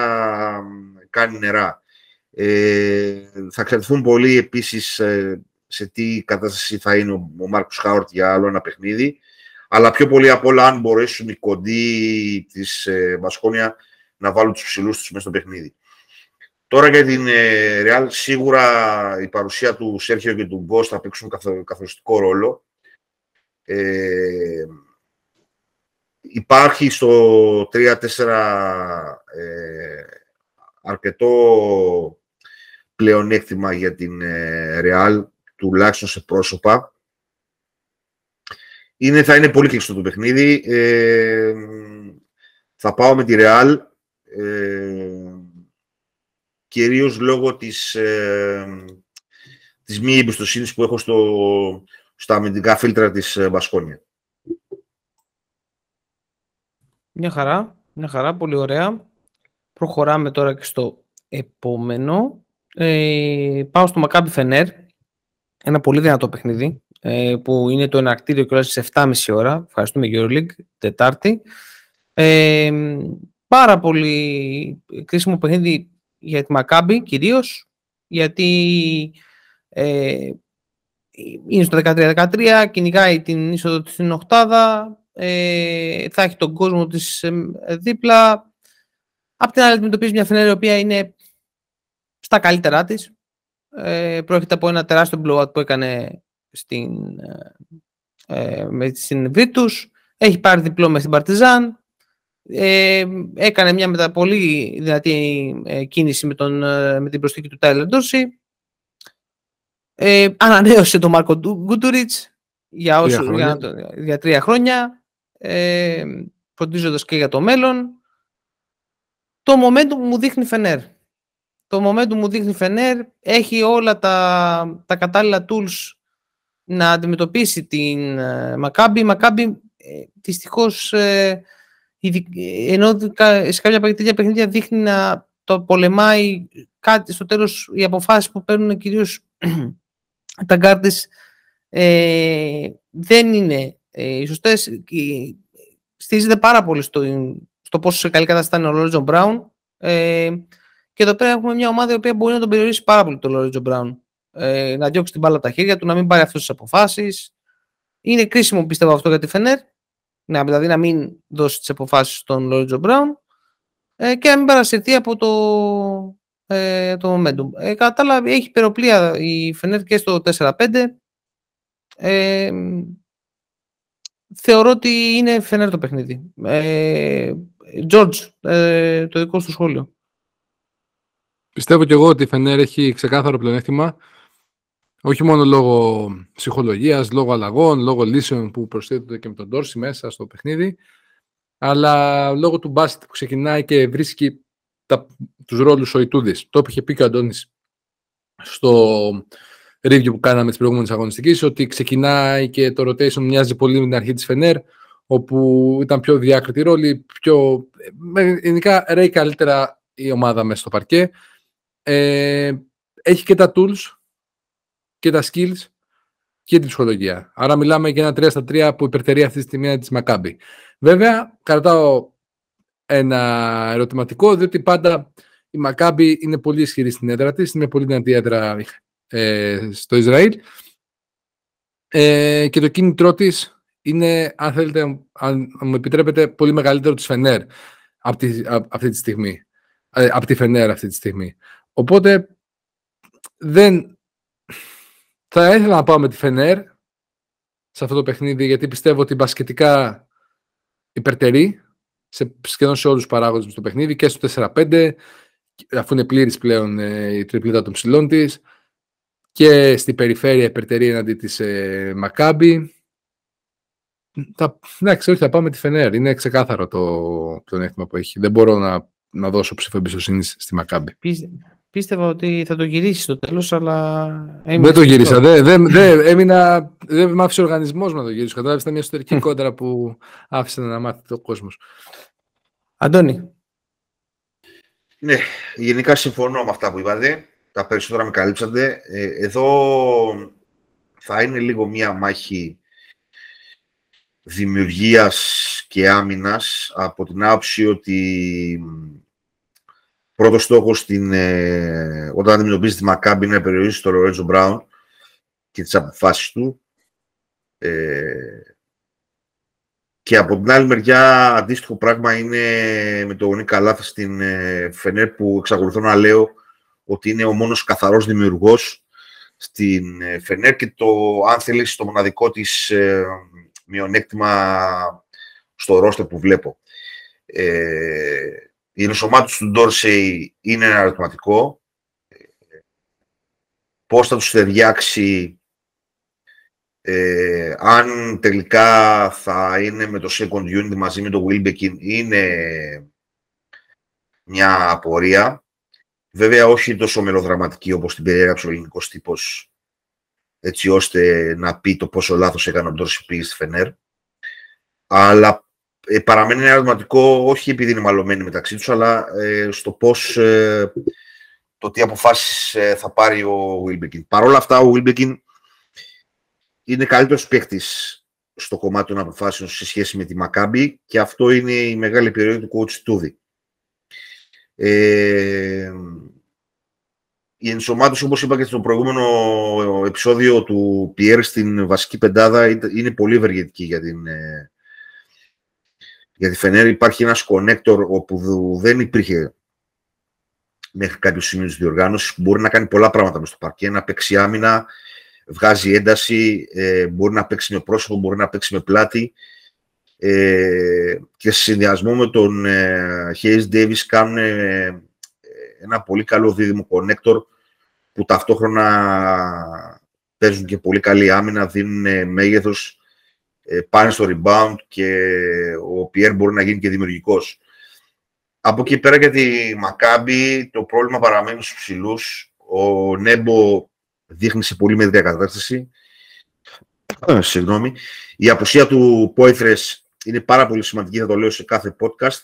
κάνει νερά. Ε, θα εξαρτηθούν πολύ επίσης ε, σε τι κατάσταση θα είναι ο, ο Μάρκος Χάουρτ για άλλο ένα παιχνίδι. Αλλά πιο πολύ απ' όλα αν μπορέσουν οι κοντοί της ε, να βάλουν τους ψηλούς τους μέσα στο παιχνίδι. Τώρα για την Real, σίγουρα η παρουσία του Σέρχιο και του Γκος θα παίξουν καθοριστικό ρόλο. Ε, υπάρχει στο 3-4 ε, αρκετό πλεονέκτημα για την ε, Real, τουλάχιστον σε πρόσωπα. Είναι, θα είναι πολύ κλειστό το παιχνίδι. Ε, θα πάω με τη Real. Ε, κυρίως λόγω της, ε, της μη εμπιστοσύνης που έχω στο, στα αμυντικά φίλτρα της ε, Μπασκόνια. Μια χαρά, μια χαρά, πολύ ωραία. Προχωράμε τώρα και στο επόμενο. Ε, πάω στο Μακάμπι Φενέρ. Ένα πολύ δυνατό παιχνίδι ε, που είναι το εναρκτήριο και στις 7.30 ώρα. Ευχαριστούμε Euroleague, Τετάρτη. Ε, πάρα πολύ κρίσιμο παιχνίδι για τη Μακάμπη κυρίως, γιατί ε, είναι στο 13-13, κυνηγάει την είσοδο της στην οκτάδα, ε, θα έχει τον κόσμο της ε, δίπλα. Απ' την άλλη αντιμετωπίζει μια φινέρη η οποία είναι στα καλύτερά της. Ε, πρόκειται από ένα τεράστιο blowout που έκανε στην, ε, με την Virtus. Έχει πάρει διπλό με στην Παρτιζάν. Ε, έκανε μια μετα, πολύ δυνατή ε, κίνηση με, τον, ε, με την προσθήκη του Τάιλερ Ντόρση. Ε, ανανέωσε τον Μάρκο Γκούτουριτς για, για, για, τρία χρόνια. ε, φροντίζοντας και για το μέλλον. Το momentum μου δείχνει Φενέρ. Το momentum μου δείχνει Φενέρ. Έχει όλα τα, τα κατάλληλα tools να αντιμετωπίσει την ε, Μακάμπη. Η Μακάμπη ε, δυστυχώς ε, ενώ σε κάποια τέτοια παιχνίδια δείχνει να το πολεμάει κάτι στο τέλος οι αποφάσεις που παίρνουν κυρίως *clears throat* τα γκαρντς ε, δεν είναι ε, οι σωστές. Στηρίζεται πάρα πολύ στο, στο πόσο σε καλή κατάσταση είναι ο Λορέντζο Μπράουν. Ε, και εδώ πέρα έχουμε μια ομάδα η οποία μπορεί να τον περιορίσει πάρα πολύ τον Λορέντζο Μπράουν. Ε, να διώξει την μπάλα τα χέρια του, να μην πάρει αυτές τις αποφάσεις. Είναι κρίσιμο πιστεύω αυτό για τη Φενέρ. Ναι, δηλαδή να μην δώσει τις αποφάσεις στον Λόριτζον Μπράουν ε, και να μην παρασυρθεί από το, ε, το momentum. Ε, κατά τα άλλα, έχει περοπλία η Φενέρ και στο 4-5. Ε, θεωρώ ότι είναι Φενέρ το παιχνίδι. Ε, George, ε, το δικό σου σχόλιο. Πιστεύω και εγώ ότι η Φενέρ έχει ξεκάθαρο πλεονέκτημα. Όχι μόνο λόγω ψυχολογίας, λόγω αλλαγών, λόγω λύσεων που προσθέτονται και με τον Τόρση μέσα στο παιχνίδι, αλλά λόγω του μπάσκετ που ξεκινάει και βρίσκει τα, τους ρόλους ο Ιτούδης. Το είχε πει και ο Αντώνης στο review που κάναμε τις προηγούμενες αγωνιστικές, ότι ξεκινάει και το rotation μοιάζει πολύ με την αρχή της Φενέρ, όπου ήταν πιο διάκριτη ρόλη, πιο... Γενικά ρέει καλύτερα η ομάδα μέσα στο παρκέ. Ε, έχει και τα tools και τα skills και την ψυχολογία. Άρα μιλάμε για ένα 3 στα 3 που υπερτερεί αυτή τη στιγμή της Μακάμπη. Βέβαια, κρατάω ένα ερωτηματικό, διότι πάντα η Μακάμπη είναι πολύ ισχυρή στην έδρα της, είναι πολύ δυνατή έδρα ε, στο Ισραήλ ε, και το κίνητρό της είναι, αν θέλετε, αν μου επιτρέπετε, πολύ μεγαλύτερο της Φενέρ από αυτή τη στιγμή. Ε, από τη Φενέρ αυτή τη στιγμή. Οπότε δεν θα ήθελα να πάω με τη Φενέρ σε αυτό το παιχνίδι γιατί πιστεύω ότι μπασκετικά υπερτερεί σε, σχεδόν σε όλους τους παράγοντες στο παιχνίδι και στο 4-5 αφού είναι πλήρης πλέον ε, η τριπλίδα των ψηλών της και στην περιφέρεια υπερτερεί εναντί της ε, Μακάμπη. Θα, εντάξει, όχι, θα πάω με τη Φενέρ. Είναι ξεκάθαρο το πλεονέκτημα που έχει. Δεν μπορώ να, να δώσω ψήφο εμπιστοσύνης στη Μακάμπη. Πίστευα ότι θα το γυρίσει στο τέλος, αλλά. Δεν το γύρισα. Δεν δε, δε, έμεινα. Δεν με άφησε ο οργανισμός να το γυρίσω. Κατάλαβες, ήταν μια εσωτερική κόντρα που άφησε να μάθει το κόσμος. Αντώνη. Ναι, γενικά συμφωνώ με αυτά που είπατε. Τα περισσότερα με καλύψατε. Ε, εδώ θα είναι λίγο μία μάχη δημιουργίας και άμυνας από την άποψη ότι πρώτος στόχος στην, ε, όταν αντιμετωπίζεις τη Μακάμπη είναι να περιορίσει τον Λορέτζο Μπράουν και τις αποφάσεις του. Ε, και από την άλλη μεριά, αντίστοιχο πράγμα είναι με το Γονή Καλάθα στην ε, Φενέρ που εξακολουθώ να λέω ότι είναι ο μόνος καθαρός δημιουργός στην ε, Φενέρ και το, αν θέλεις, το μοναδικό της ε, μειονέκτημα στο ρόστερ που βλέπω. Ε, η ενσωμάτωση του Ντόρσεϊ είναι ένα ερωτηματικό. Πώς θα τους ταιριάξει ε, αν τελικά θα είναι με το second unit μαζί με το Wilbekin είναι μια απορία. Βέβαια όχι τόσο μελοδραματική όπως την περιέγραψε ο ελληνικός τύπος έτσι ώστε να πει το πόσο λάθος έκανε ο Ντόρσεϊ στη Φενέρ. Αλλά ε, παραμένει ένα ερωτηματικό όχι επειδή είναι μαλωμένοι μεταξύ τους, αλλά ε, στο πώς, ε, το τι αποφάσεις ε, θα πάρει ο Wilbekin. Παρ' όλα αυτά, ο Wilbekin είναι καλύτερος παίκτης στο κομμάτι των αποφάσεων σε σχέση με τη Μακάμπη και αυτό είναι η μεγάλη περιοχή του coach Τούδη. Ε, η ενσωμάτωση, όπως είπα και στο προηγούμενο επεισόδιο του Πιέρ στην βασική πεντάδα, είναι πολύ ευεργετική για την, για τη Φενέρ υπάρχει ένας connector όπου δεν υπήρχε μέχρι κάποιο σημείο τη διοργάνωσης που μπορεί να κάνει πολλά πράγματα μες στο παρκέ, να παίξει άμυνα, βγάζει ένταση, ε, μπορεί να παίξει με πρόσωπο, μπορεί να παίξει με πλάτη. Ε, και σε συνδυασμό με τον ε, Hayes Davis κάνουν ε, ένα πολύ καλό δίδυμο connector που ταυτόχρονα παίζουν και πολύ καλή άμυνα, δίνουν μέγεθος. ε, πάνε στο rebound και ο Πιέρ μπορεί να γίνει και δημιουργικός. Από εκεί πέρα για τη Μακάμπη το πρόβλημα παραμένει στους ψηλούς. Ο Νέμπο δείχνει σε πολύ μέτρια κατάσταση. Ε, συγγνώμη. Η απουσία του Πόηθρες είναι πάρα πολύ σημαντική, θα το λέω σε κάθε podcast.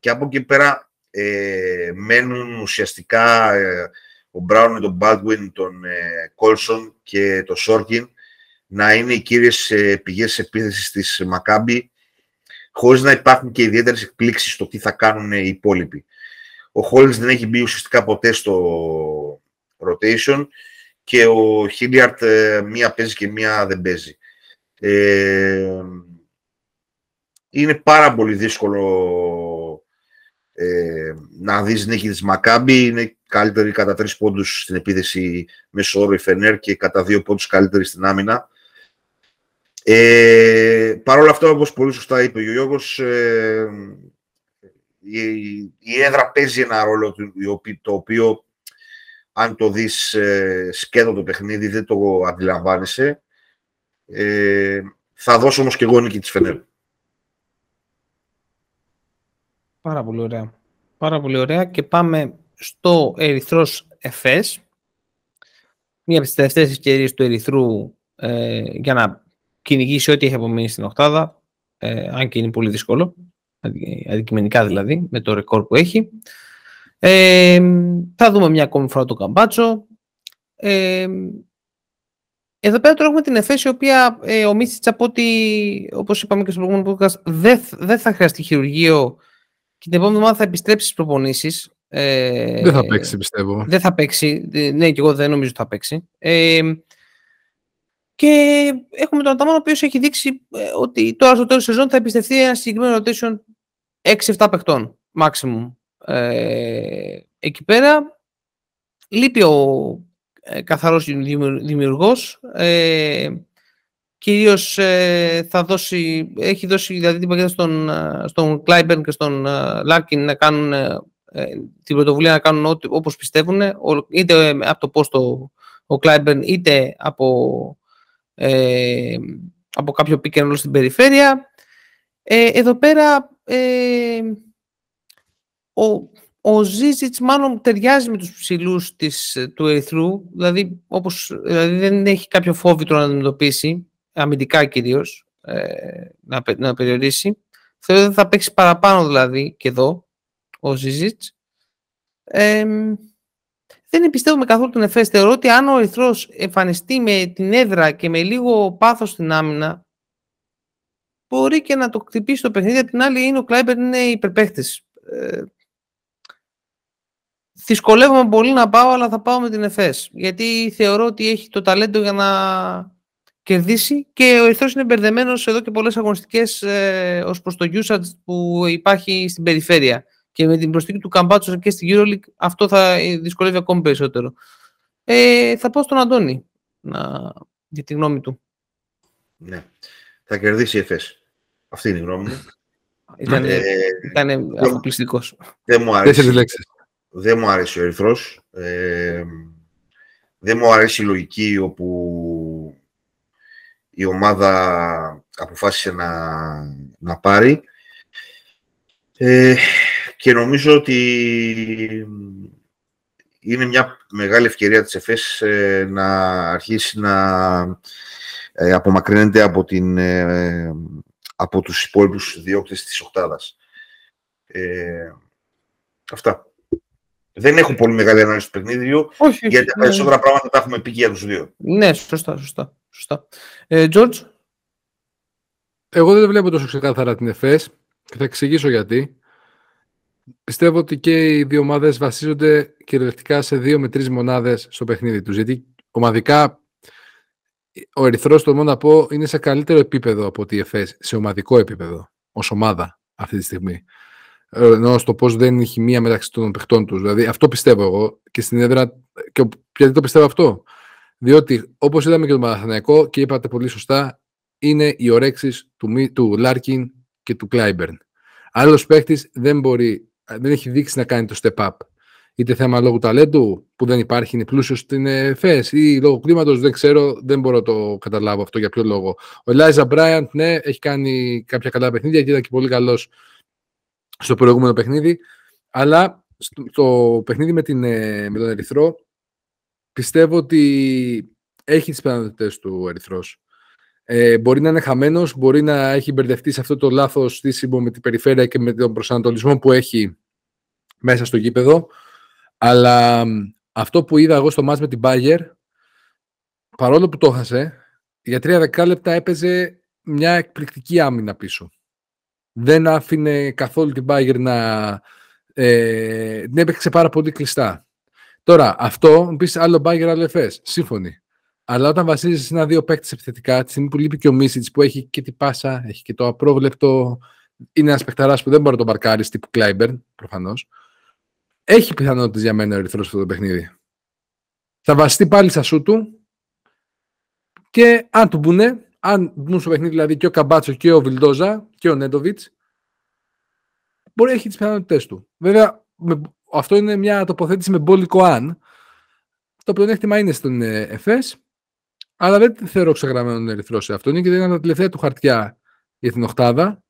Και από εκεί πέρα ε, μένουν ουσιαστικά ε, ο Μπράουν με τον Μπάλτουιν, τον ε, Κόλσον και τον Σόρκιν να είναι οι κύριες ε, πηγές επίθεσης της Μακάμπη χωρίς να υπάρχουν και ιδιαίτερες εκπλήξεις στο τι θα κάνουν οι υπόλοιποι. Ο Χόλινς δεν έχει μπει ουσιαστικά ποτέ στο rotation και ο Χίλιαρτ ε, μία παίζει και μία δεν παίζει. Ε, είναι πάρα πολύ δύσκολο ε, να δεις νίκη της Μακάμπη. Είναι καλύτερη κατά τρεις πόντους στην επίθεση μέσω όρο η Φενέρ και κατά δύο πόντους καλύτερη στην άμυνα. Ε, Παρ' όλα αυτά, όπως πολύ σωστά είπε ο Γιώργος, ε, η, η έδρα παίζει ένα ρόλο το οποίο αν το δεις ε, σκέτο το παιχνίδι δεν το αντιλαμβάνεσαι. Ε, θα δώσω όμως και εγώ νίκη της Φενέρ. Πάρα πολύ ωραία. Πάρα πολύ ωραία και πάμε στο Ερυθρός Εφές. Μία από τις τελευταίες ευκαιρίες του Ερυθρού ε, για να κυνηγήσει ό,τι έχει απομείνει στην οκτάδα, ε, αν και είναι πολύ δύσκολο, αντικειμενικά δηλαδή, με το ρεκόρ που έχει. Ε, θα δούμε μια ακόμη φορά το καμπάτσο. Ε, εδώ πέρα τώρα έχουμε την Εφέση, η οποία ε, ο Μίτσιτς από ό,τι, όπως είπαμε και στο προηγούμενο podcast, δεν, δεν θα χρειαστεί χειρουργείο και την επόμενη εβδομάδα θα επιστρέψει στις προπονήσεις. Ε, δεν θα παίξει, πιστεύω. Δεν θα παίξει. Ναι, και εγώ δεν νομίζω ότι θα παίξει. Ε, και έχουμε τον Αταμάν, ο οποίος έχει δείξει ε, ότι τώρα στο τέλος της σεζόν θα εμπιστευτεί ένα συγκεκριμένο rotation 6-7 παιχτών, maximum. Ε, εκεί πέρα λείπει ο ε, καθαρός δημιουργός. Ε, κυρίως ε, θα δώσει, έχει δώσει δηλαδή την παγίδα στον, ε, στον Κλάιμπερν και στον Λάρκιν να κάνουν την πρωτοβουλία να κάνουν ό,τι, όπως πιστεύουν, είτε από το πόστο ο Κλάιμπερν, είτε από ε, από κάποιο pick and στην περιφέρεια. Ε, εδώ πέρα ε, ο, ο Ζίζιτς μάλλον ταιριάζει με τους ψηλούς της, του Ερυθρού, δηλαδή, όπως, δηλαδή δεν έχει κάποιο φόβητρο να αντιμετωπίσει, αμυντικά κυρίως, ε, να, να περιορίσει. Θεωρώ ότι θα παίξει παραπάνω δηλαδή και εδώ ο Ζίζιτς. Ε, δεν εμπιστεύομαι καθόλου τον Εφές. Θεωρώ ότι αν ο Ερυθρό εμφανιστεί με την έδρα και με λίγο πάθος στην άμυνα, μπορεί και να το χτυπήσει το παιχνίδι. Απ' την άλλη, είναι ο Κλάιμπερ είναι υπερπαίχτης. Ε, δυσκολεύομαι πολύ να πάω, αλλά θα πάω με την ΕΦΕΣ. Γιατί θεωρώ ότι έχει το ταλέντο για να κερδίσει και ο Ερυθρός είναι μπερδεμένος εδώ και πολλές αγωνιστικές ε, ως προς το usage που υπάρχει στην περιφέρεια και με την προσθήκη του Καμπάτσο και στην EuroLeague αυτό θα δυσκολεύει ακόμη περισσότερο. Ε, θα πω στον Αντώνη να... για τη γνώμη του. Ναι. Θα κερδίσει η ΕΦΕΣ. Αυτή είναι η γνώμη μου. *laughs* Ήταν, ε, ήταν αποκλειστικός. Δεν μου αρέσει, δεν μου αρέσει ο Ερυθρός. Ε, δεν μου αρέσει η λογική όπου η ομάδα αποφάσισε να, να πάρει. Ε, και νομίζω ότι είναι μια μεγάλη ευκαιρία της ΕΦΕΣ ε, να αρχίσει να ε, απομακρύνεται από, την, ε, από τους υπόλοιπους διώκτες της οκτάδας. Ε, αυτά. Δεν έχω πολύ μεγάλη ανάλυση του παιχνίδιου, όχι, γιατί τα περισσότερα πράγματα τα έχουμε πει και για τους δύο. Ναι, σωστά, σωστά. σωστά. Ε, George? Εγώ δεν βλέπω τόσο ξεκάθαρα την ΕΦΕΣ και θα εξηγήσω γιατί. Πιστεύω ότι και οι δύο ομάδες βασίζονται κυριολεκτικά σε δύο με τρεις μονάδες στο παιχνίδι τους. Γιατί ομαδικά ο Ερυθρός, το μόνο να πω, είναι σε καλύτερο επίπεδο από ότι η ΕΦΕΣ, σε ομαδικό επίπεδο, ως ομάδα αυτή τη στιγμή. Ενώ στο πώς δεν έχει μία μεταξύ των παιχτών τους. Δηλαδή, αυτό πιστεύω εγώ και στην έδρα. Και γιατί το πιστεύω αυτό. Διότι, όπως είδαμε και το Παναθηναϊκό και είπατε πολύ σωστά, είναι οι ορέξεις του, του Λάρκιν και του Κλάιμπερν. Άλλος παίχτης δεν μπορεί δεν έχει δείξει να κάνει το step up. είτε θέμα λόγω ταλέντου που δεν υπάρχει, είναι πλούσιος στην ΕΦΕΣ ή λόγω κλίματος, δεν ξέρω, δεν μπορώ να το καταλάβω αυτό για ποιο λόγο. Ο Ελάιζα Μπράιαντ, ναι, έχει κάνει κάποια καλά παιχνίδια και ήταν και πολύ καλός στο προηγούμενο παιχνίδι. Αλλά στο παιχνίδι με, την, ε, με τον Ερυθρό πιστεύω ότι έχει τις πιθανότητες του Ερυθρός. Ε, μπορεί να είναι χαμένος, μπορεί να έχει μπερδευτεί σε αυτό το λάθος στήσιμο με την περιφέρεια και με τον προσανατολισμό που έχει μέσα στο γήπεδο. Αλλά αυτό που είδα εγώ στο μάτς με την Bayer, παρόλο που το έχασε, για τρία δεκάλεπτα έπαιζε μια εκπληκτική άμυνα πίσω. Δεν άφηνε καθόλου την Bayer να... Ε, την έπαιξε πάρα πολύ κλειστά. Τώρα, αυτό, μου πεις άλλο Bayer, άλλο Εφές. Σύμφωνοι. Αλλά όταν βασίζεσαι σε ένα-δύο παίκτες επιθετικά, τη στιγμή που λείπει και ο Μίσιτς που έχει και την πάσα, έχει και το απρόβλεπτο. Είναι ένας παιχταράς που δεν μπορεί να τον παρκάρεις, τύπου Κλάιμπερν, προφανώς. Έχει πιθανότητες για μένα ο Ερυθρός αυτό το παιχνίδι. Θα βασιστεί πάλι στα σου του και αν του μπουνε, αν μπουν στο παιχνίδι δηλαδή και ο Καμπάτσο και ο Βιλντόζα και ο Νέντοβιτς, μπορεί να έχει τις πιθανότητές του. Βέβαια, αυτό είναι μια τοποθέτηση με μπόλικο αν. Το πλεονέκτημα είναι στον ε, ΕΦΕΣ, αλλά δεν θεωρώ ξεγραμμένο τον Ερυθρό σε αυτό. Είναι και είναι τα τελευταία του χαρτιά για την Οχτάδα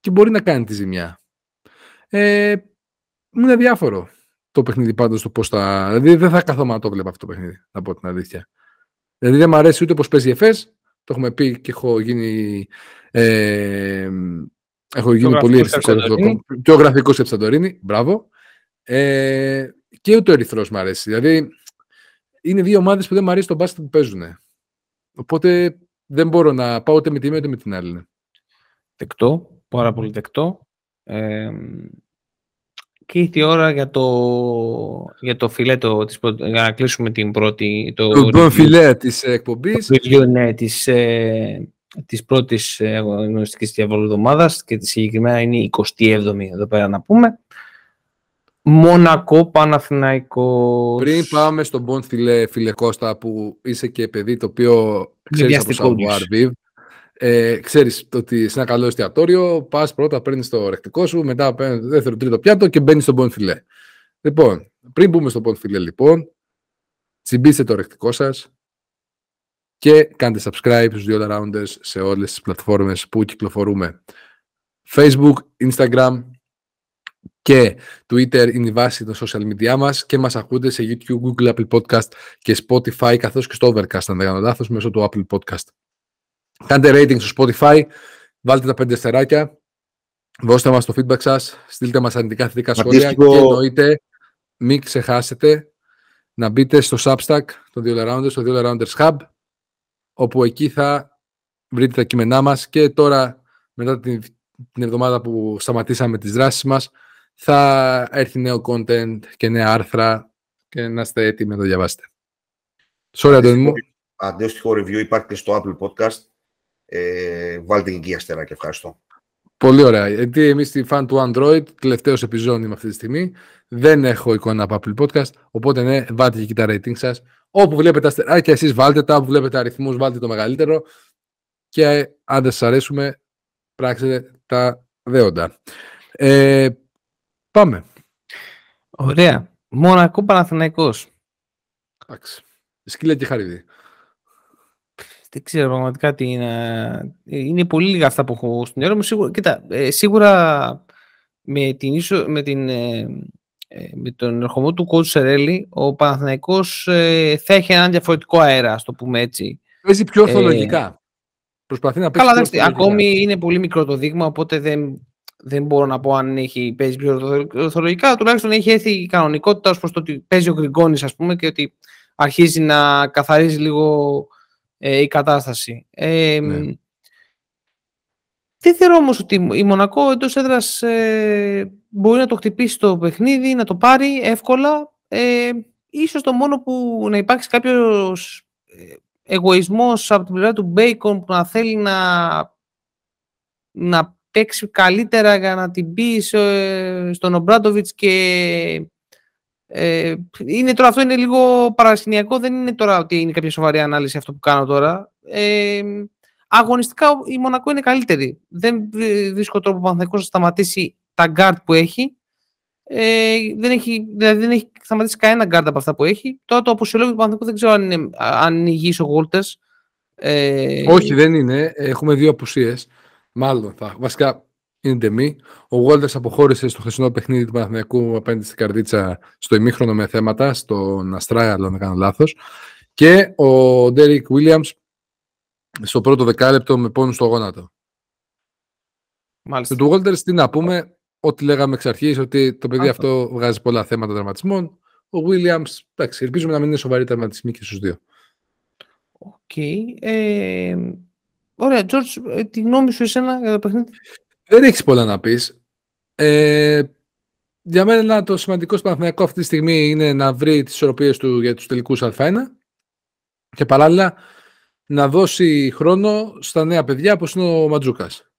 και μπορεί να κάνει τη ζημιά. Ε, μου είναι διάφορο το παιχνίδι πάντως το πώς θα. Δηλαδή δεν θα καθόμουν να το βλέπω αυτό το παιχνίδι, να πω την αλήθεια. Δηλαδή δεν μου αρέσει ούτε πώς παίζει η ΕΦΕΣ. Το έχουμε πει και έχω γίνει. Ε, έχω γίνει πολύ ευχαριστικό. Πιο γραφικό σε Σαντορίνη. Μπράβο. Ε, και ούτε ο Ερυθρός μου αρέσει. Δηλαδή είναι δύο ομάδες που δεν μου αρέσει το μπάσκετ που παίζουν. Οπότε δεν μπορώ να πάω ούτε με τη μία ούτε με την άλλη. Δεκτό, πάρα πολύ δεκτό. Ε, και ήρθε η ώρα για το, για το φιλέτο, της, για να κλείσουμε την πρώτη... Το, το πρώτο φιλέ της εκπομπής. Το review, ναι, της, ε, της πρώτης ε, αγωνιστικής διαβολοβδομάδας και συγκεκριμένα είναι η 27η εδώ πέρα να πούμε. Μονακό Παναθηναϊκός. Πριν πάμε στον μπον φιλέ, φίλε Κώστα που είσαι και παιδί το οποίο ξέρεις από Σαβουάρ ε, ξέρεις ότι σε ένα καλό εστιατόριο πας πρώτα παίρνεις το ορεκτικό σου, μετά παίρνεις το δεύτερο τρίτο πιάτο και μπαίνεις στον μπον φιλέ. Λοιπόν, πριν μπούμε στον Μποντ φιλέ λοιπόν, τσιμπήστε το ρεκτικό σας και κάντε subscribe στους δύο rounders σε όλες τις πλατφόρμες που κυκλοφορούμε. Facebook, Instagram, και Twitter είναι η βάση των social media μας και μας ακούτε σε YouTube, Google, Apple Podcast και Spotify καθώς και στο Overcast αν δεν κάνω λάθος μέσω του Apple Podcast. Κάντε rating στο Spotify, βάλτε τα πέντε στεράκια, δώστε μας το feedback σας, στείλτε μας αρνητικά θετικά σχόλια και εννοείται μην ξεχάσετε να μπείτε στο Substack των δύο Rounders, στο δύο Rounders Hub όπου εκεί θα βρείτε τα κείμενά μας και τώρα μετά την, την εβδομάδα που σταματήσαμε τις δράσεις μας θα έρθει νέο content και νέα άρθρα και να είστε έτοιμοι να το διαβάσετε. Sorry, Αντώνη μου. Αντίστοιχο review υπάρχει και στο Apple Podcast. Ε, βάλτε εκεί αστεράκια. Ευχαριστώ. Πολύ ωραία. Γιατί εμείς στη fan του Android, τελευταίος επιζώνη αυτή τη στιγμή, δεν έχω εικόνα από Apple Podcast. Οπότε ναι, βάλτε εκεί τα rating σας. Όπου βλέπετε αστεράκια, εσείς βάλτε τα. Όπου βλέπετε αριθμούς, βάλτε το μεγαλύτερο. Και αν δεν σας αρέσουμε, πράξετε τα δέοντα. Ε, Πάμε. Ωραία. Μονακό Παναθηναϊκός. Εντάξει. Σκύλα και χαρίδι. Δεν ξέρω πραγματικά τι είναι. Είναι πολύ λίγα αυτά που έχω στην ώρα μου. Σίγουρα, κοίτα, ε, σίγουρα με, την ίσο, με, την, ε, ε, με τον ερχομό του κότσου Σερέλη, ο Παναθηναϊκός θα έχει έναν διαφορετικό αέρα, ας το πούμε έτσι. Παίζει πιο ορθολογικά. Προσπαθεί να παίξει Καλά, πιο ακόμη είναι πολύ μικρό το δείγμα, οπότε δεν δεν μπορώ να πω αν έχει παίζει πιο ορθολογικά, τουλάχιστον έχει έρθει η κανονικότητα ως προς το ότι παίζει ο Γκριγκόνης ας πούμε και ότι αρχίζει να καθαρίζει λίγο ε, η κατάσταση. Ε, ναι. Δεν θεωρώ όμως ότι η Μονακό εντός έδρας ε, μπορεί να το χτυπήσει το παιχνίδι, να το πάρει εύκολα. Ε, ίσως το μόνο που να υπάρξει κάποιος ε, εγωισμός από την πλευρά του Μπέικον που να θέλει να, να παίξει καλύτερα για να την πει στον Ομπράντοβιτς και ε, είναι τώρα, αυτό είναι λίγο παρασκηνιακό, δεν είναι τώρα ότι είναι κάποια σοβαρή ανάλυση αυτό που κάνω τώρα. Ε, αγωνιστικά η Μονακό είναι καλύτερη. Δεν βρίσκω τρόπο που να σταματήσει τα γκαρντ που έχει. Ε, δεν έχει, δηλαδή δεν έχει σταματήσει κανένα γκαρντ από αυτά που έχει. Τώρα το απουσιολόγιο του Παναθηναϊκού δεν ξέρω αν είναι, αν είναι υγιής ο Γόλτερς. Ε, Όχι, δεν είναι. Έχουμε δύο απουσίες. Μάλλον θα. Βασικά είναι τεμή. Ο Γόλτερς αποχώρησε στο χθεσινό παιχνίδι του Παναθηναϊκού απέναντι στην Καρδίτσα στο ημίχρονο με θέματα, στον αστράγαλο, αν δεν κάνω λάθος. Και ο Ντέρικ Βίλιαμς στο πρώτο δεκάλεπτο με πόνους στο γόνατο. Μάλιστα. Του Γόλτερς τι να πούμε, ό,τι λέγαμε εξ αρχής, ότι το παιδί αυτό βγάζει πολλά θέματα τραυματισμών. Ο Βίλιαμς, εντάξει, ελπίζουμε να μην είναι σοβαρή τραυματισμή και στους δύο. OK. Okay. Ε, ωραία, Τζορτζ, ε, τη γνώμη σου εσένα για το παιχνίδι. Δεν έχεις πολλά να πεις. Ε, για μένα το σημαντικό στο Παναθηναϊκό αυτή τη στιγμή είναι να βρει τις ισορροπίες του για τους τελικούς Α1 και παράλληλα να δώσει χρόνο στα νέα παιδιά όπως είναι ο Ματζούκας.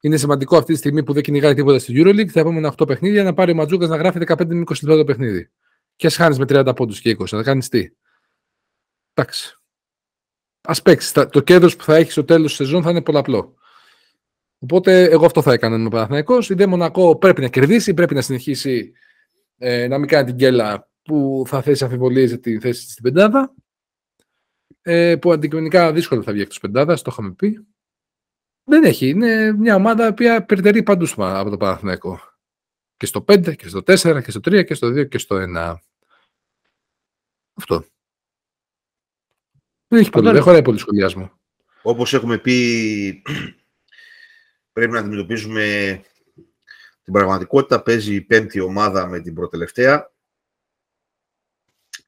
Είναι σημαντικό αυτή τη στιγμή που δεν κυνηγάει τίποτα στη Euroleague, τα επόμενα 8 παιχνίδια να πάρει ο Ματζούκας να γράφει 15 με 20 λεπτά το παιχνίδι. Και ας χάνεις με 30 πόντους και 20, να κάνεις τι. Εντάξει. Α παίξεις. Το κέντρο που θα έχεις στο τέλος της σεζόν θα είναι πολλαπλό. Οπότε εγώ αυτό θα έκανα με ο Παναθηναϊκός. Η Δε Μονακό πρέπει να κερδίσει, πρέπει να συνεχίσει ε, να μην κάνει την κέλα που θα θέσει αμφιβολίες για τη θέση στην πεντάδα. Ε, που αντικειμενικά δύσκολα θα βγει εκτός πεντάδας, το είχαμε πει. Δεν έχει. Είναι μια ομάδα που περτερεί παντού από το Παναθηναϊκό. Και στο 5, και στο 4, και στο 3, και στο 2, και στο 1. Αυτό. Δεν έχει πολύ. Δεν χωράει πολύ σχολιασμό. Όπως έχουμε πει πρέπει να αντιμετωπίζουμε την πραγματικότητα. Παίζει η πέμπτη ομάδα με την προτελευταία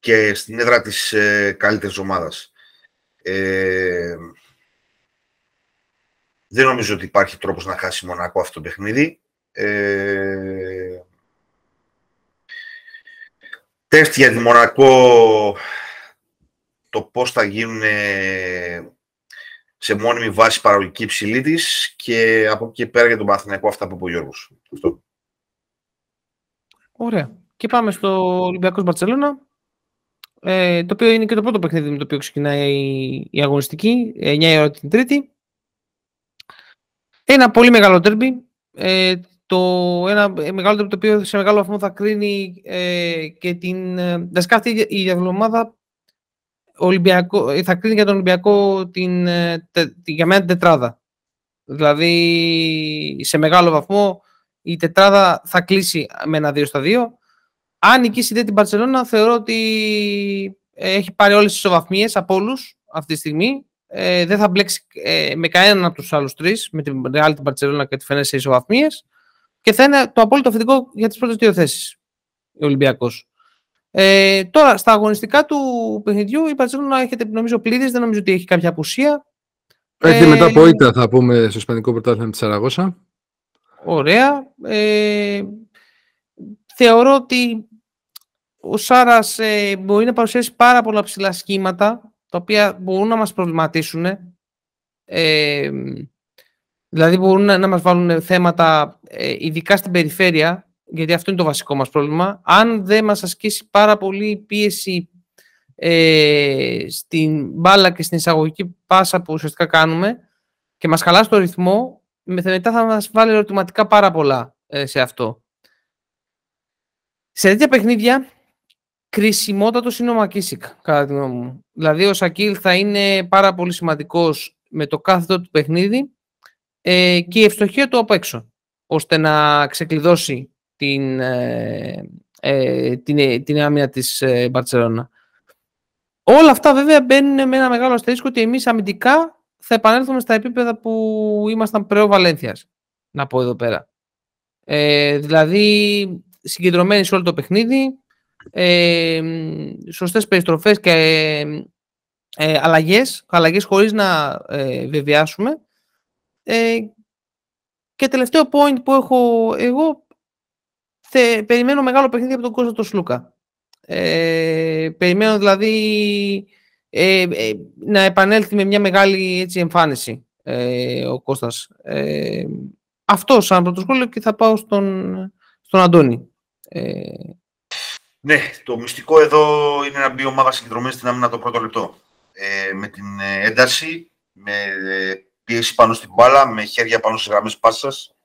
και στην έδρα της ε, καλύτερης ομάδας. Ε, δεν νομίζω ότι υπάρχει τρόπος να χάσει Μονακό αυτό το παιχνίδι. Ε, τεστ για τη Μονακό το πώς θα γίνουν σε μόνιμη βάση παραγωγική υψηλή της και από εκεί και πέρα για τον Παναθηναϊκό αυτά που είπε ο Γιώργος. Αυτό. Ωραία. Και πάμε στο Ολυμπιακός Μπαρτσελώνα. Ε, το οποίο είναι και το πρώτο παιχνίδι με το οποίο ξεκινάει η, αγωνιστική, 9 η ώρα την Τρίτη. Ένα πολύ μεγάλο τέρμπι. Ε, το, ένα μεγάλο τέρμπι το οποίο σε μεγάλο βαθμό θα κρίνει ε, και την... Ε, αυτή η εβδομάδα Ολυμπιακό, ε, θα κρίνει για τον Ολυμπιακό την, ε, τε, για μένα την τετράδα. Δηλαδή σε μεγάλο βαθμό η τετράδα θα κλείσει με ένα 2 στα 2. Αν νικήσει την Παρσελόνα θεωρώ ότι έχει πάρει όλες τις ισοβαθμίες από όλους αυτή τη στιγμή. Ε, δεν θα μπλέξει ε, με κανέναν από τους άλλους τρεις, με την Real, την Barcelona και τη Φενέ σε ισοβαθμίες και θα είναι το απόλυτο θετικό για τις πρώτες δύο θέσεις ο Ολυμπιακός. Ε, τώρα, στα αγωνιστικά του παιχνιδιού η Παρσελόνα έχετε νομίζω πλήρης, δεν νομίζω ότι έχει κάποια απουσία. Έχει ε, μετά από ήττα θα πούμε στο Ισπανικό Πρωτάθλημα της Σαραγώσα. Ωραία. Ε, θεωρώ ότι ο Σάρας ε, μπορεί να παρουσιάσει πάρα πολλά ψηλά σχήματα τα οποία μπορούν να μας προβληματίσουν. Ε, δηλαδή μπορούν να, να μας βάλουν θέματα ε, ειδικά στην περιφέρεια γιατί αυτό είναι το βασικό μας πρόβλημα, αν δεν μας ασκήσει πάρα πολύ πίεση ε, στην μπάλα και στην εισαγωγική πάσα που ουσιαστικά κάνουμε και μας χαλάσει το ρυθμό, μετά θα μας βάλει ερωτηματικά πάρα πολλά ε, σε αυτό. Σε τέτοια παιχνίδια, κρισιμότατος είναι ο Μακίσικ, κατά τη γνώμη μου. Δηλαδή, ο Σακίλ θα είναι πάρα πολύ σημαντικός με το κάθετο του παιχνίδι ε, και η ευστοχία του από έξω, ώστε να ξεκλειδώσει την, ε, ε, την, ε, την άμυνα της ε, Όλα αυτά βέβαια μπαίνουν με ένα μεγάλο αστερίσκο ότι εμείς αμυντικά θα επανέλθουμε στα επίπεδα που ήμασταν πρέο Βαλένθιας, να πω εδώ πέρα. Ε, δηλαδή συγκεντρωμένοι σε όλο το παιχνίδι, ε, σωστές περιστροφές και ε, αλλαγές, αλλαγές χωρίς να ε, βεβαιάσουμε. Ε, και τελευταίο point που έχω εγώ θε, περιμένω μεγάλο παιχνίδι από τον Κώστα τον Σλούκα. Ε, περιμένω δηλαδή ε, ε, να επανέλθει με μια μεγάλη έτσι, εμφάνιση ε, ο Κώστας. Ε, αυτό σαν πρώτο σχόλιο και θα πάω στον, στον Αντώνη. Ε, ναι, το μυστικό εδώ είναι να μπει η ομάδα συγκεντρωμένη στην άμυνα το πρώτο λεπτό. Ε, με την ένταση, με πίεση πάνω στην μπάλα, με χέρια πάνω στις γραμμές πάσας ε,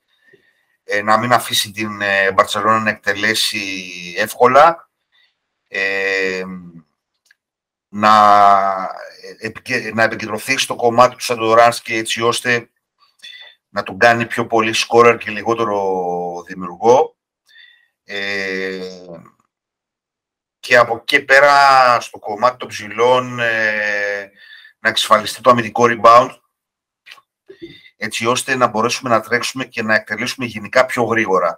να μην αφήσει την ε, Μπαρτσελώνα να εκτελέσει εύκολα, ε, να, να επικεντρωθεί στο κομμάτι του Σαντοράνσκι έτσι ώστε να τον κάνει πιο πολύ σκόρερ και λιγότερο δημιουργό. Ε, και από εκεί πέρα στο κομμάτι των ψηλών ε, να εξασφαλιστεί το αμυντικό rebound έτσι ώστε να μπορέσουμε να τρέξουμε και να εκτελέσουμε γενικά πιο γρήγορα.